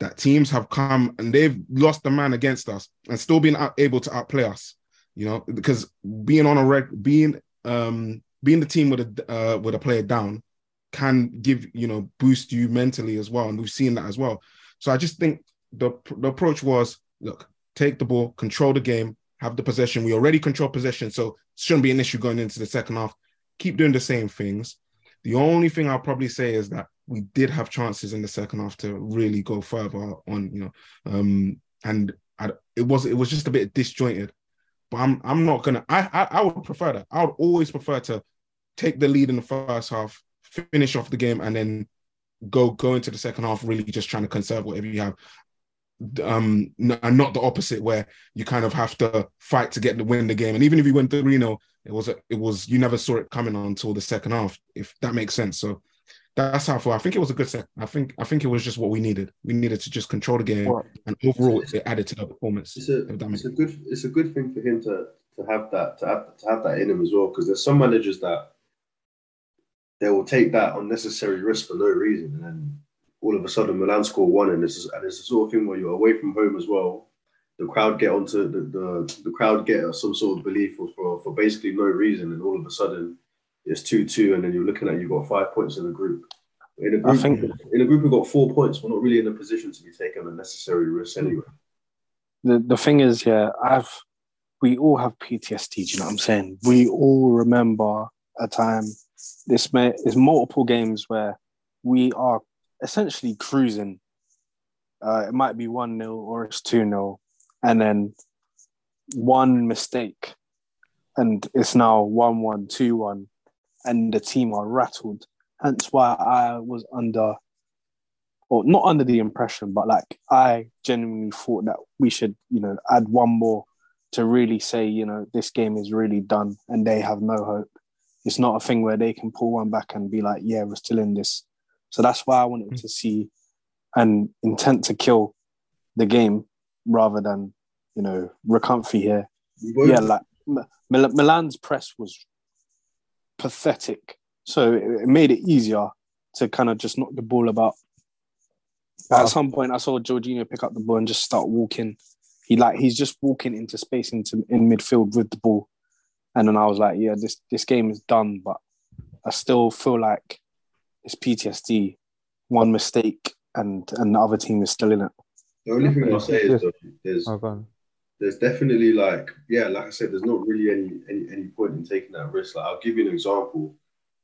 that teams have come and they've lost the man against us and still been able to outplay us. You know, because being on a reg, being um, being the team with a uh, with a player down can give you know boost you mentally as well, and we've seen that as well. So I just think the the approach was look, take the ball, control the game, have the possession. We already control possession, so it shouldn't be an issue going into the second half. Keep doing the same things. The only thing I'll probably say is that we did have chances in the second half to really go further on, you know, um, and I, it was it was just a bit disjointed. But I'm I'm not gonna. I, I I would prefer that. I would always prefer to take the lead in the first half, finish off the game, and then go go into the second half really just trying to conserve whatever you have um and not the opposite where you kind of have to fight to get the win the game and even if you went 3-0 it was a, it was you never saw it coming until the second half if that makes sense so that's how I feel. I think it was a good set. I think I think it was just what we needed. We needed to just control the game, Well, and overall, it added to the performance. It's a, if that makes it's a good it's a good thing for him to to have that to have to have that in him as well because there's some managers that they will take that unnecessary risk for no reason and then all of a sudden Milan score one and is and it's the sort of thing where you're away from home as well. The crowd get onto the the, the crowd get some sort of belief for, for for basically no reason and all of a sudden it's two two and then you're looking at you've got five points in the group. In a I group, think- in a group we've got four points. We're not really in a position to be taking unnecessary risks anyway. the, the thing is, yeah, I've we all have PTSD. Do you know what I'm saying? We all remember a time. This may is multiple games where we are essentially cruising. Uh, it might be one 0 or it's two 0 and then one mistake, and it's now one one two one, and the team are rattled. Hence why I was under or not under the impression, but like I genuinely thought that we should, you know, add one more to really say, you know, this game is really done and they have no hope. It's not a thing where they can pull one back and be like, yeah, we're still in this. So that's why I wanted to see an intent to kill the game rather than, you know, Recomfy here. Yeah, like Mil- Milan's press was pathetic. So it, it made it easier to kind of just knock the ball about. But at some point, I saw Jorginho pick up the ball and just start walking. He like he's just walking into space into in midfield with the ball, and then I was like, yeah, this this game is done. But I still feel like it's PTSD. One mistake and and the other team is still in it. The only thing I'll say is Yes. though, there's Oh, go on. There's definitely like yeah, like I said, there's not really any any, any point in taking that risk. Like I'll give you an example.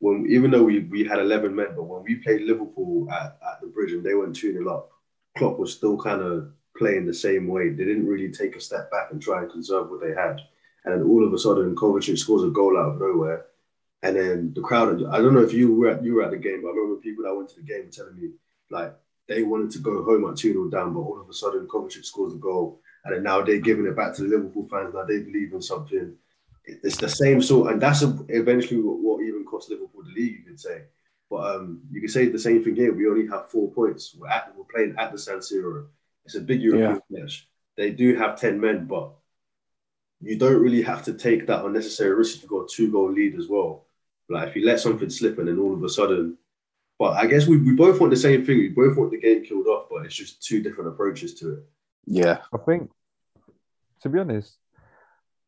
When even though we, we had eleven men, but when we played Liverpool at, at the bridge and they went 2 0 up, Klopp was still kind of playing the same way. They didn't really take a step back and try and conserve what they had. And then all of a sudden Kovacic scores a goal out of nowhere. And then the crowd, I don't know if you were at, you were at the game, but I remember people that went to the game telling me like they wanted to go home at 2 0 down, but all of a sudden Kovacic scores a goal. And now they're giving it back to the Liverpool fans. Now they believe in something. It's the same sort, and that's eventually what, what even cost Liverpool the league, you could say. But um, you could say the same thing here. We only have four points. We're, at, we're playing at the San Siro. It's a big European match. They do have 10 men, but you don't really have to take that unnecessary risk if you've got a two goal lead as well. Like if you let something slip and then all of a sudden, but I guess we, we both want the same thing. We both want the game killed off, but it's just two different approaches to it. Yeah, I think, to be honest,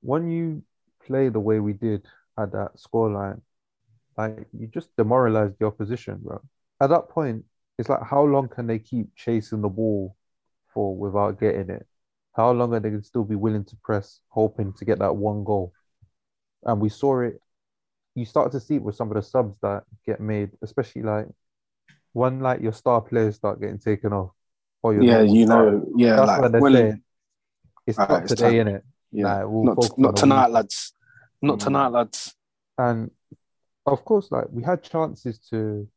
when you play the way we did at that scoreline, like you just demoralize the opposition, bro. At that point, it's like how long can they keep chasing the ball for without getting it? how long are they going to still be willing to press, hoping to get that one goal? And we saw it. You start to see it with some of the subs that get made, especially like when like your star players start getting taken off. Or your Yeah, you know, yeah, That's like when they're saying it's Alright, not it's today, time. innit? yeah, Like, we'll not not tonight, lads. Not Mm. tonight, lads. And of course, like we had chances to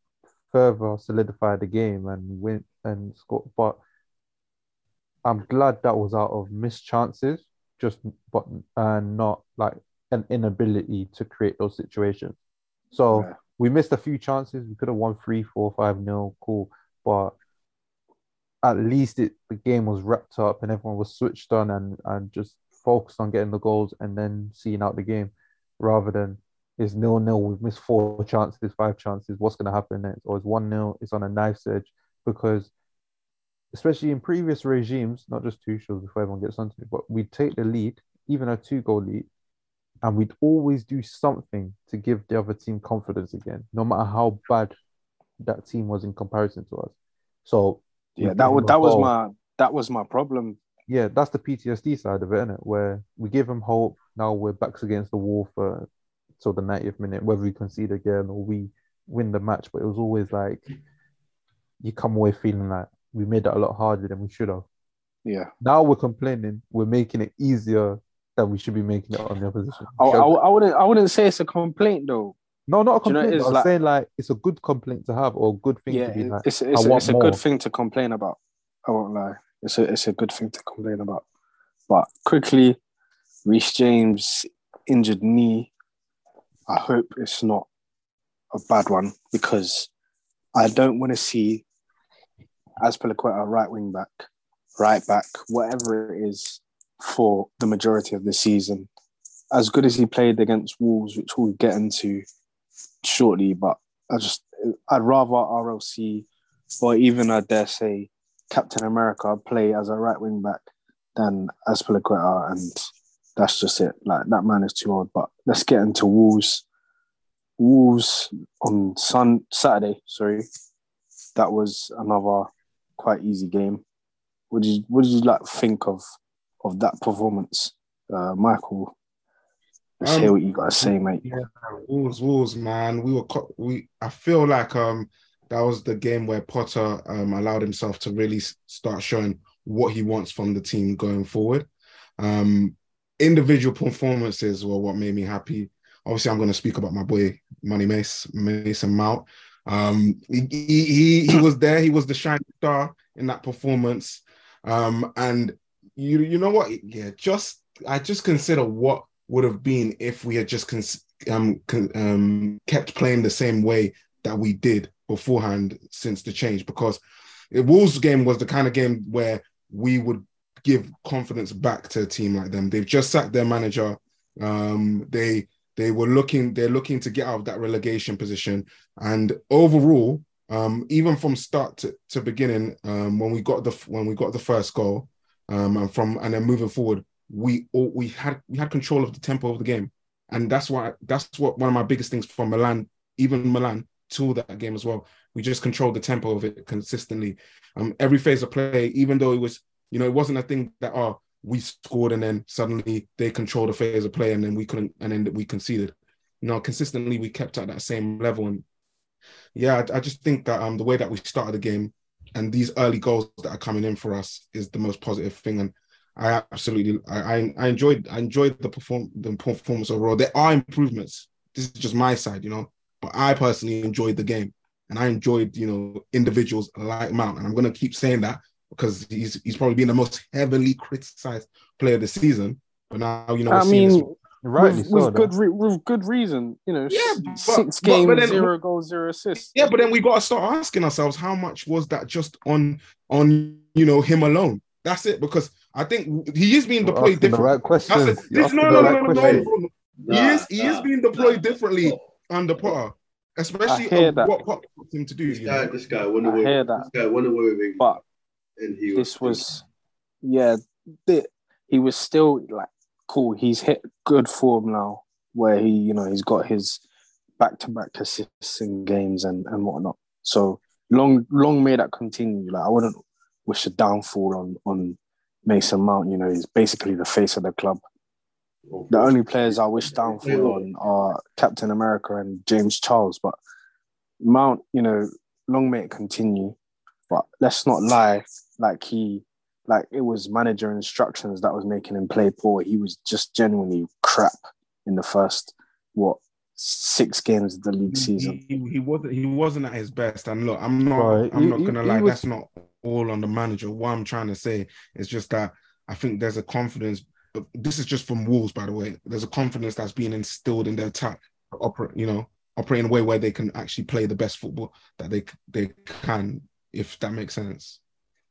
further solidify the game and win and score, but I'm glad that was out of missed chances, just but and not like an inability to create those situations. So Yeah. we missed a few chances. We could have won three, four, five nil, cool, but at least it the game was wrapped up and everyone was switched on and and just focused on getting the goals and then seeing out the game, rather than it's nil nil. We've missed four chances, five chances. What's going to happen next? Or it's one nil. It's on a knife's edge because, especially in previous regimes, not just Tuchel's before everyone gets onto it, but we'd take the lead, even a two goal lead, and we'd always do something to give the other team confidence again, no matter how bad that team was in comparison to us. So Yeah, that was that was goal. my that was my problem. yeah, that's the PTSD side of it, isn't it? Where we give them hope. Now we're backs against the wall for till the 90th minute, whether we concede again or we win the match. But it was always like you come away feeling like we made that a lot harder than we should have. Yeah, Now we're complaining, we're making it easier than we should be making it on the opposition. I, I, I wouldn't I wouldn't say it's a complaint though. No, not a Do you know, complaint. I'm like- saying like it's a good complaint to have or a good thing Yeah, to be like. it's it's, it's a more. good thing to complain about. I won't lie. It's a it's a good thing to complain about. But quickly, Reece James injured knee. I hope it's not a bad one because I don't want to see Azpilicueta right wing back, right back, whatever it is for the majority of the season. As good as he played against Wolves, which we'll get into shortly, but I just I'd rather RLC or even I dare say Captain America play as a right wing back than Azpilicueta, and that's just it. Like that man is too old. But let's get into Wolves. Wolves on Sun Saturday. Sorry, that was another quite easy game. What did you What did you like think of of that performance, uh, Michael? Let's Um, hear what you got to say, mate. Yeah, Wolves, Wolves, man. We were co- we. I feel like um that was the game where Potter um allowed himself to really start showing what he wants from the team going forward. Um, individual performances were what made me happy. Obviously, I'm going to speak about my boy Money Mace Mason Mount. Um, he, he he he was there. He was the shining star in that performance. Um, and you you know what? Yeah, just I just consider what would have been if we had just cons- um, con- um, kept playing the same way that we did beforehand since the change. Because the Wolves game was the kind of game where we would give confidence back to a team like them. They've just sacked their manager. Um, they they were looking they're looking to get out of that relegation position. And overall, um, even from start to, to beginning, um, when we got the when we got the first goal, um, and from and then moving forward, we all, we had we had control of the tempo of the game, and that's why that's what one of my biggest things from Milan, even Milan, to that game as well. We just controlled the tempo of it consistently. Um, every phase of play, even though it was, you know, it wasn't a thing that oh we scored and then suddenly they controlled the phase of play and then we couldn't and then we conceded. Know, consistently we kept at that same level and yeah, I, I just think that um the way that we started the game and these early goals that are coming in for us is the most positive thing and I absolutely I I, I enjoyed I enjoyed the perform the performance overall. There are improvements. This is just my side, you know, but I personally enjoyed the game and I enjoyed you know individuals like Mount and I'm gonna keep saying that because he's he's probably been the most heavily criticized player this season. But now you know I mean, this- Rightly with, with good re- with good reason. You know, Yeah, s- but- six but- games, but then- zero goals, zero assists. Yeah, but then we got to start asking ourselves how much was that just on on you know him alone? That's it because I think he is being You're deployed asking the different. right questions. it. This, no, no, the no, right no, no, questions. no, no. He is he is being deployed differently under Potter, especially I hear that. what Potter wants him to do. This guy, know? this guy won I away. hear This guy won away with England, But and he this was, yeah, the, he was still like cool. He's hit good form now, where he, you know, he's got his back-to-back assists in games and and whatnot. So long, long may that continue. Like I wouldn't wish a downfall on on Mason Mount, you know, is basically the face of the club. The only players I wish downfall on are Captain America and James Charles, but Mount, you know, long may it continue. But let's not lie, like he, like it was manager instructions that was making him play poor. He was just genuinely crap in the first what six games of the league season. He, he, he wasn't he wasn't at his best. And look, I'm not Right. I'm He- not gonna he lie, was- that's not all on the manager. What I'm trying to say is just that I think there's a confidence. This is just from Wolves, by the way. There's a confidence that's being instilled in their attack, operate, you know, operate in a way where they can actually play the best football that they they can, if that makes sense.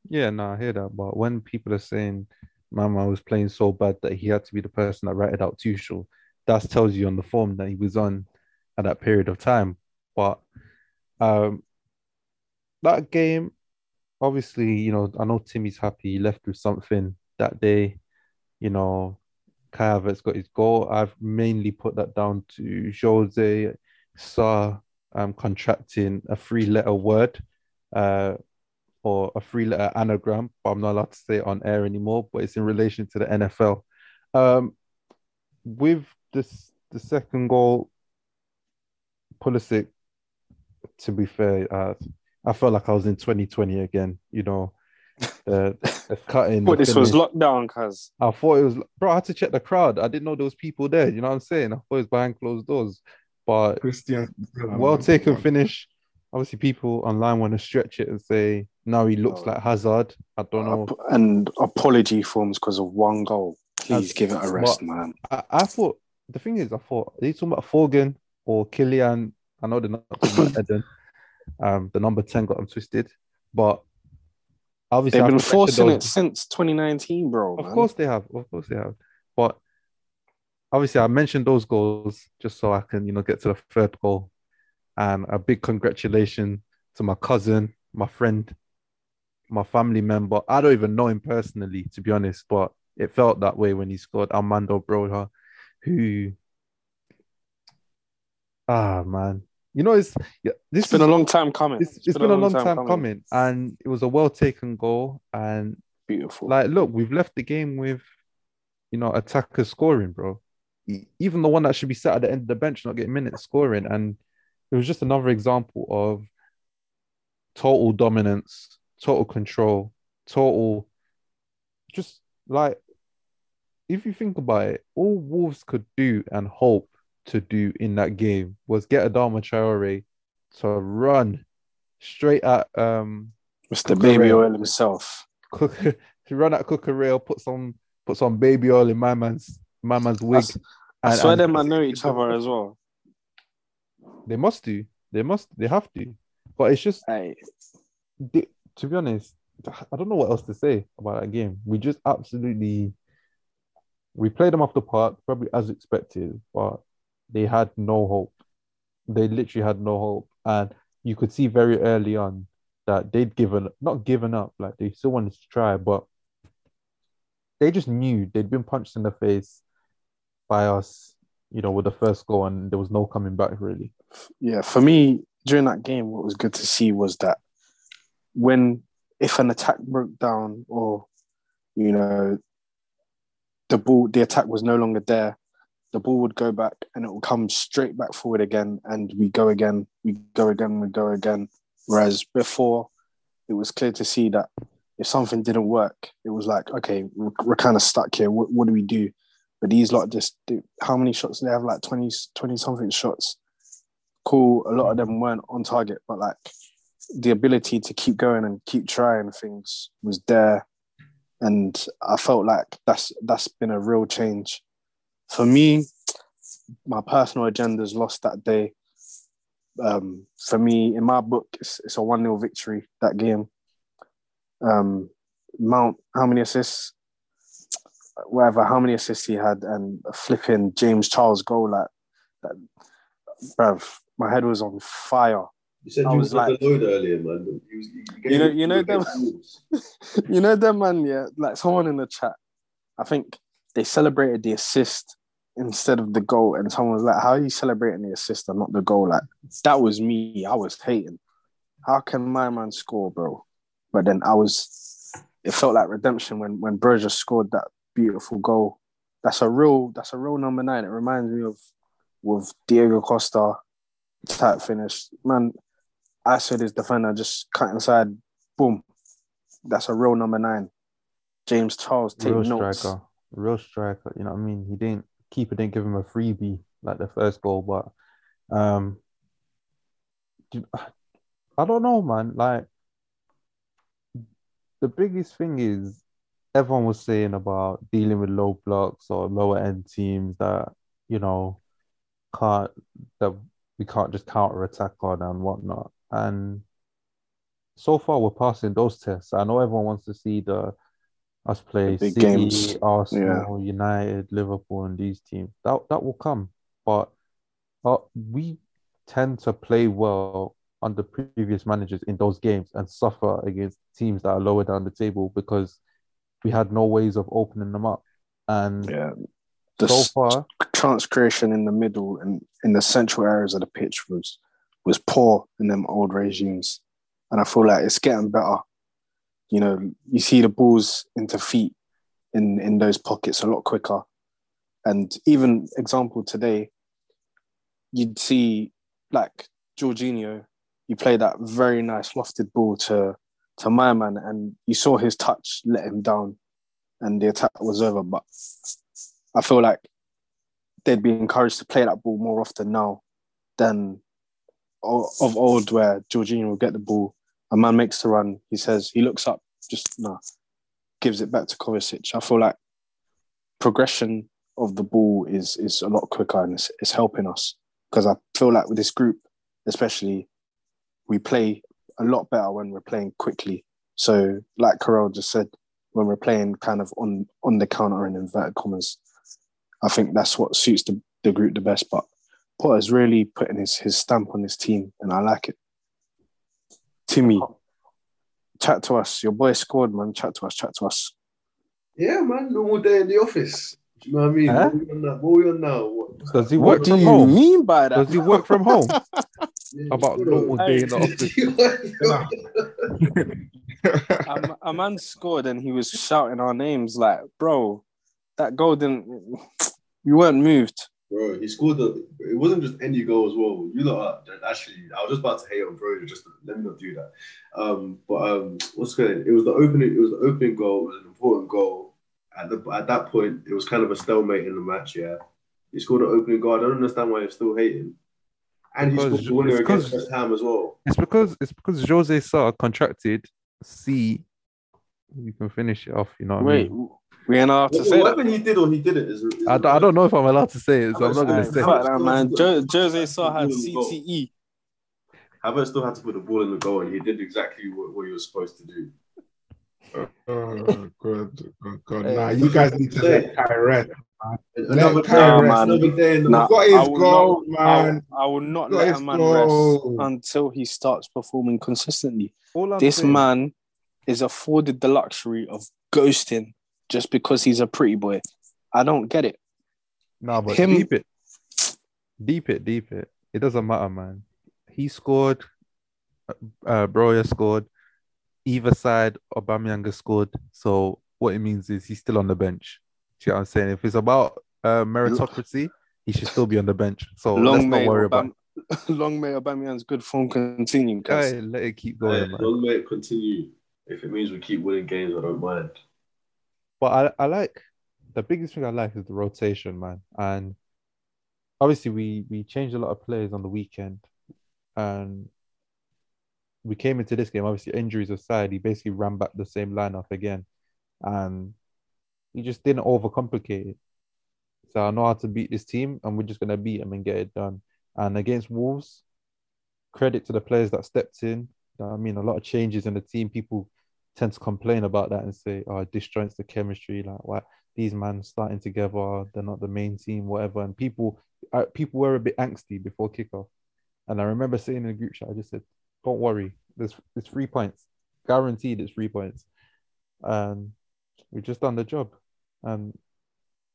Yeah, no, I hear that. But when people are saying Mama was playing so bad that he had to be the person that ratted out Tuchel, that tells you on the form that he was on at that period of time. But um, that game, obviously, you know, I know Timmy's happy. He left with something that day. You know, Kai Havertz got his goal. I've mainly put that down to Jose Sa um, contracting a three-letter word. Uh, or a three letter anagram, but I'm not allowed to say it on air anymore, but it's in relation to the NFL. Um, with this the second goal, Pulisic, to be fair, uh, I felt like I was in 2020 again, you know. The, the cutting. But the this was lockdown, cuz. I thought it was, bro. I had to check the crowd. I didn't know there was people there. You know what I'm saying? I thought it was behind closed doors. But Christian, well taken finish. Obviously, people online want to stretch it and say, now he looks Oh. like Hazard. I don't know. And apology forms because of one goal. Please As- give it a rest, but- man. I, I thought, the thing is, I thought, are you talking about Thorgan or Kylian? I know they're not talking about Eden. Um, the number 10 got them twisted. But obviously, They've been forcing those- it since 2019, bro. Of man. course they have. Of course they have. But obviously, I mentioned those goals just so I can, you know, get to the third goal. And a big congratulations to my cousin, my friend, my family member. I don't even know him personally, to be honest, but it felt that way when he scored Armando Broja, who, ah, man. You know, it's yeah, this It's been a long time coming. it's, it's been a long time coming, and it was a well taken goal. And Beautiful. like, look, we've left the game with, you know, attackers scoring, bro. Even the one that should be sat at the end of the bench not getting minutes scoring, and it was just another example of total dominance, total control, total, just like, if you think about it, all Wolves could do and hope to do in that game was get Adama Traore to run straight at um Mr. Baby Cucurella. Oil himself. cook to run at Cucurella, put some put some baby oil in my man's my man's wig. I and- swear and them man know each other as well. They must do. They must. They have to. But it's just Hey, they, to be honest, I don't know what else to say about that game. We just absolutely we played them off the park, probably as expected, but they had no hope. They literally had no hope, and you could see very early on that they'd given not given up, like they still wanted to try, but they just knew they'd been punched in the face by us, you know, with the first goal, and there was no coming back really. yeah, for me during that game, what was good to see was that when if an attack broke down or you know the ball, the attack was no longer there, the ball would go back and it will come straight back forward again, and we go again, we go again, we go again. Whereas before, it was clear to see that if something didn't work, it was like, okay, we're, we're kind of stuck here. What, what do we do? But these lot just, do, how many shots do they have? Like 20, 20 something shots. Cool. A lot of them weren't on target, but like the ability to keep going and keep trying things was there. And I felt like that's that's been a real change. For me, my personal agenda's lost that day. Um, for me, in my book, it's, it's a 1 0 victory that game. Um, Mount, how many assists? Whatever, how many assists he had, and a flipping James Charles goal like that. Bruv, my head was on fire. You said I you was was like- load earlier, man. You, you, You know- you know them- you know them man, yeah. Like someone in the chat, I think they celebrated the assist instead of the goal, and someone was like, "How are you celebrating the assist and not the goal?" Like that was me. I was hating. How can my man score, bro? But then I was. it felt like redemption when when Broja scored that beautiful goal. That's a real that's a real number nine. It reminds me of with Diego Costa type finish. Man, I said his defender just cut inside, boom. That's a real number nine. James Charles take real notes. striker, real striker. You know what I mean? He didn't keeper didn't give him a freebie like the first goal, but um, I don't know, man. Like the biggest thing is everyone was saying about dealing with low blocks or lower end teams that you know can't that we can't just counter attack on and whatnot. And so far we're passing those tests. I know everyone wants to see the us play big City, games. Arsenal, United, Liverpool, and these teams. That that will come, but uh, we tend to play well under previous managers in those games and suffer against teams that are lower down the table because we had no ways of opening them up. And Yeah. The so far, chance creation in the middle and in the central areas of the pitch was was poor in them old regimes. And I feel like it's getting better. You know, you see the balls into feet in, in those pockets a lot quicker. And even example today, you'd see like Jorginho, you play that very nice lofted ball to to my man, and you saw his touch let him down, and the attack was over. But I feel like they'd be encouraged to play that ball more often now than of old, where Jorginho will get the ball, a man makes the run, he says he looks up, just no, gives it back to Kovacic. I feel like progression of the ball is is a lot quicker and it's, it's helping us because I feel like with this group, especially, we play a lot better when we're playing quickly. So, like Carell just said, when we're playing kind of on on the counter in inverted commas, I think that's what suits the, the group the best. But Potter's really putting his his stamp on his team, and I like it. Timmy, chat to us. Your boy scored, man. Chat to us. Chat to us. Yeah, man, normal day in the office. Do you know what I mean? Huh? What we on now? What we on now? What, does he What work do from you home? mean by that? Does he work from home? yeah, About hold on. normal day in the office. a, a man scored and he was shouting our names like, bro, that goal didn't. You weren't moved. Bro, he scored the. It wasn't just any goal as well. You lot are actually. I was just about to hate on Bro. Just let me not do that. Um, but um, what's good? It was the opening. It was the opening goal. It was an important goal. At the at that point, it was kind of a stalemate in the match. Yeah, he scored an opening goal. I don't understand why you're still hating. And he Because- scored the winner it's against 'cause- West Ham as well. It's because it's because Jose Sa contracted C. You can finish it off. You know what I Wait, mean? We ain't allowed to say that. Whether he did or he didn't is. is I, don't- know if I'm allowed to say it, so I'm not gonna say. Fuck it. that, man. Jo- Jose Sa had CTE. Havertz still had to put the ball in the goal, and he did exactly what, what he was supposed to do. Oh, God, God, good. Hey. Nah, you guys need to let Kai. Another Let day, Kai rest. another day in the Nah, Got his I will goal, not- man. I will not Got let his a man goal. rest until he starts performing consistently. All This saying- man is afforded the luxury of ghosting just because he's a pretty boy. I don't get it. Nah, but Him- deep it, deep it, deep it. It doesn't matter, man. He scored. Uh, Broja scored. Either side, Aubameyang has scored. So what it means is he's still on the bench. Do you know what I'm saying? If it's about uh, meritocracy, he should still be on the bench. So let's long not may worry about. Aubame- long may Aubameyang's good form continue, guys. Guy, let it keep Yeah, going, man. long may it continue. If it means we keep winning games, I don't mind. But I, I like the biggest thing I like is the rotation, man. And obviously we we changed a lot of players on the weekend. And we came into this game, obviously injuries aside, he basically ran back the same lineup again. And he just didn't overcomplicate it. So I know how to beat this team, and we're just gonna beat them and get it done. And against Wolves, credit to the players that stepped in. I mean, a lot of changes in the team. People tend to complain about that and say, "Oh, disjoints the chemistry." Like, why these men starting together? They're not the main team, whatever. And people, uh, people were a bit angsty before kickoff. And I remember saying in the group chat, I just said, "Don't worry, there's there's three points, guaranteed. It's three points." And we've just done the job. And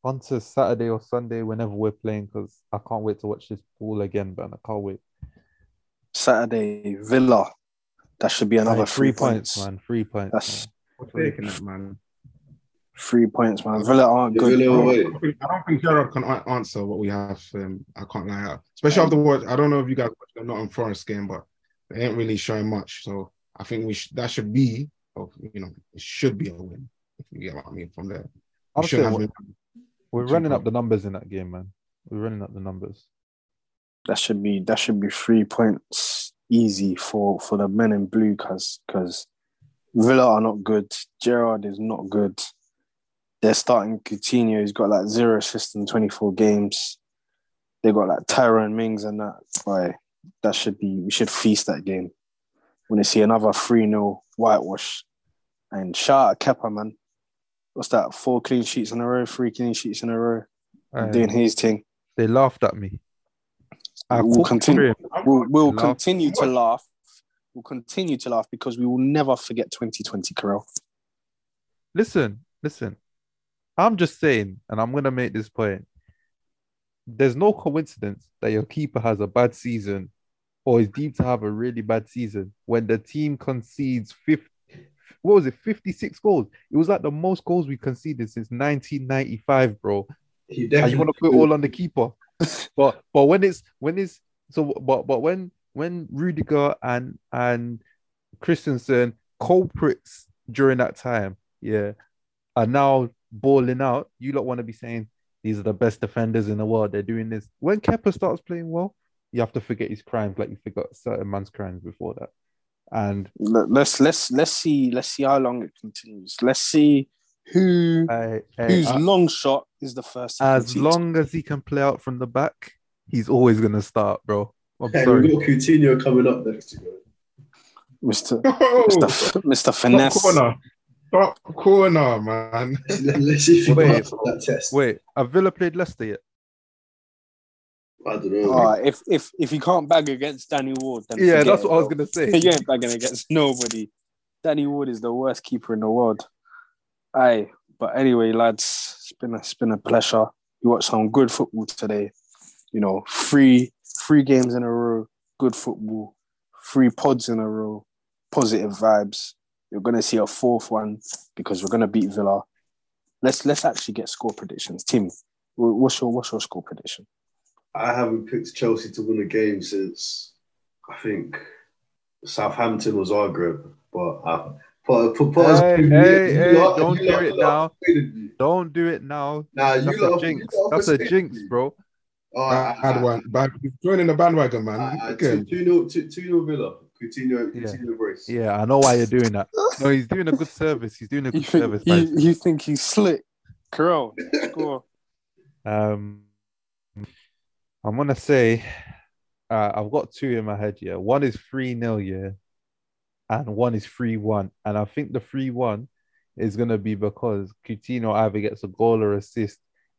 on to Saturday or Sunday, whenever we're playing, because I can't wait to watch this ball again, but I can't wait. Saturday, Villa. That should be another Aye, three, three points, points. man. Three points. That's taking that, man. Three points, man. Villa aren't good. Villa I don't think- I don't think Gerrard can answer what we have. Um, I can't lie. Especially after what I don't know if you guys watched the Nottingham Forest game, but they ain't really showing much. So I think we sh- that should be, oh, you know, it should be a win. If you get what I mean from there. We I'm shouldn't saying have we're Two running up the numbers in that game, man. We're running up the numbers. That should be that should be three points easy for for the men in blue because because Villa are not good. Gerrard is not good. They're starting Coutinho. He's got like zero assists in 24 games. They got like Tyrone Mings and that. Boy, that should be we should feast that game. When they see another 3-0 whitewash. And shout out Kepa, man. What's that? Four clean sheets in a row, three clean sheets in a row. And Doing his thing. they laughed at me. I We'll continue. We'll, we'll continue to laugh. We'll continue to laugh because we will never forget 2020, Carell. Listen, listen. I'm just saying, and I'm gonna make this point. There's no coincidence that your keeper has a bad season or is deemed to have a really bad season when the team concedes 50, what was it, 56 goals? It was like the most goals we conceded since 1995, bro. He and you want to put it all on the keeper. but but when it's when it's so but but when when Rudiger and and Christensen culprits during that time, yeah, are now balling out, you lot want to be saying these are the best defenders in the world. They're doing this. When Kepa starts playing well, you have to forget his crimes like you forgot certain man's crimes before that. And Let's let's let's see let's see how long it continues. Let's see who I, I- whose I- long shot is the first. as concede. long as he can play out from the back, he's always gonna start, bro. I'm Hey, sorry. we've got Coutinho coming up next to. Mr. Oh, Mr. Mr. top corner, top corner, man. Let's see if Wait. pass that test. Wait, have Villa played Leicester yet? I don't know. Uh, if if if you can't bag against Danny Ward, then Yeah, forget that's it, what I was gonna say. You ain't bagging against nobody. Danny Ward is the worst keeper in the world. Aye, but anyway, lads, it's been a, it's been a pleasure. You watched some good football today. You know, three three games in a row, good football, three pods in a row, positive vibes. You're gonna see a fourth one because we're gonna beat Villa. Let's let's actually get score predictions. Tim, what's your what's your score prediction? I haven't picked Chelsea to win a game since I think Southampton was our group. But uh, put, put, put us- Hey, you- hey, you hey, lot- don't you lot- do it lot now. persuaded. Don't do it now. Nah, you That's lot a you jinx. lot That's a persuaded jinx, bro. Oh, I, Bad I, one. Bad. Joining the bandwagon, man. I, I, Okay. two, two, nil, two, two nil Villa. Coutinho, Yeah. Coutinho brace. Yeah, I know why you're doing that. No, he's doing a good service. He's doing a You good think, service. you, you think he's slick? Carell, score. Um, I'm gonna say uh, I've got two in my head. Yeah, one is three 0 yeah, and one is three one. And I think the three one is gonna be because Coutinho either gets a goal or assist,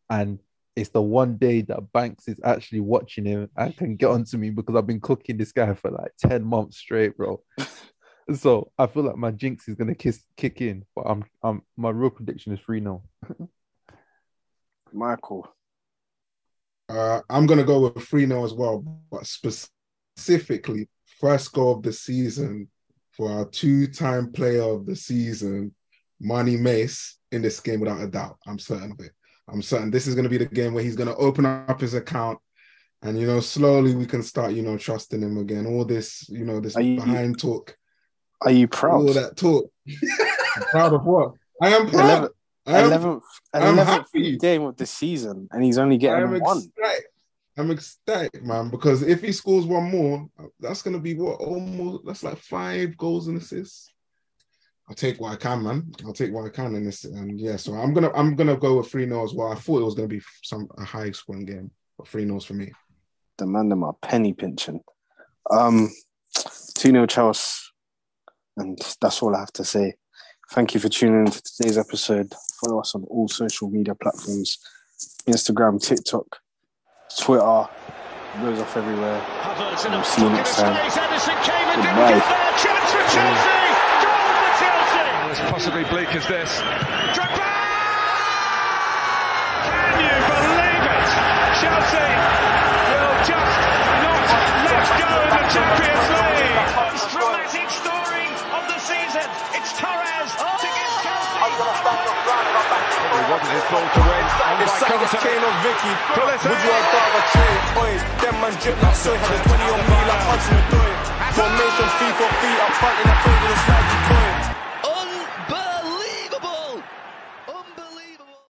and it's the one day that Banks is actually watching him and can get onto me because I've been cooking this guy for like ten months straight, bro. so I feel like my jinx is gonna kiss, kick in, but I'm, I'm my real prediction is three 0 Michael. Uh, I'm gonna go with 3 0 as well, but specifically, first goal of the season for our two time player of the season, Money Mace, in this game without a doubt. I'm certain of it. I'm certain this is gonna be the game where he's gonna open up his account. And you know, slowly we can start, you know, trusting him again. All this, you know, this you- behind talk, Are you proud? all that talk. Proud of what? I am proud. I am, Eleventh, I'm eleventh happy. game of the season, and he's only getting one. ecstatic. I'm ecstatic, man, because if he scores one more, that's gonna be what almost that's like five goals and assists. I'll take what I can, man. I'll take what I can in this, and yeah. So I'm gonna I'm gonna go with three 0 as well. I thought it was gonna be some a high scoring game, but three 0 for me. The man them are penny pinching. Um, two 0 Chelsea, and that's all I have to say. Thank you for tuning in to today's episode. Follow us on all social media platforms: Instagram, TikTok, Twitter. Goes off everywhere. Havertz in We'll see you next time. space. Ederson came and didn't Goodbye. Chance for Chelsea. Goal for Chelsea. As possibly bleak as this. Drogba! Can you believe it? Chelsea will just not let go in the Champions League. His ball to win. On If by something gets Conte. Kane or Vicky, would you have rather trade? Oi, them man drip like soy, had a 20 on me like Hudson Odoi. Formation 3 for 3 up front in a fade with a slidey toy.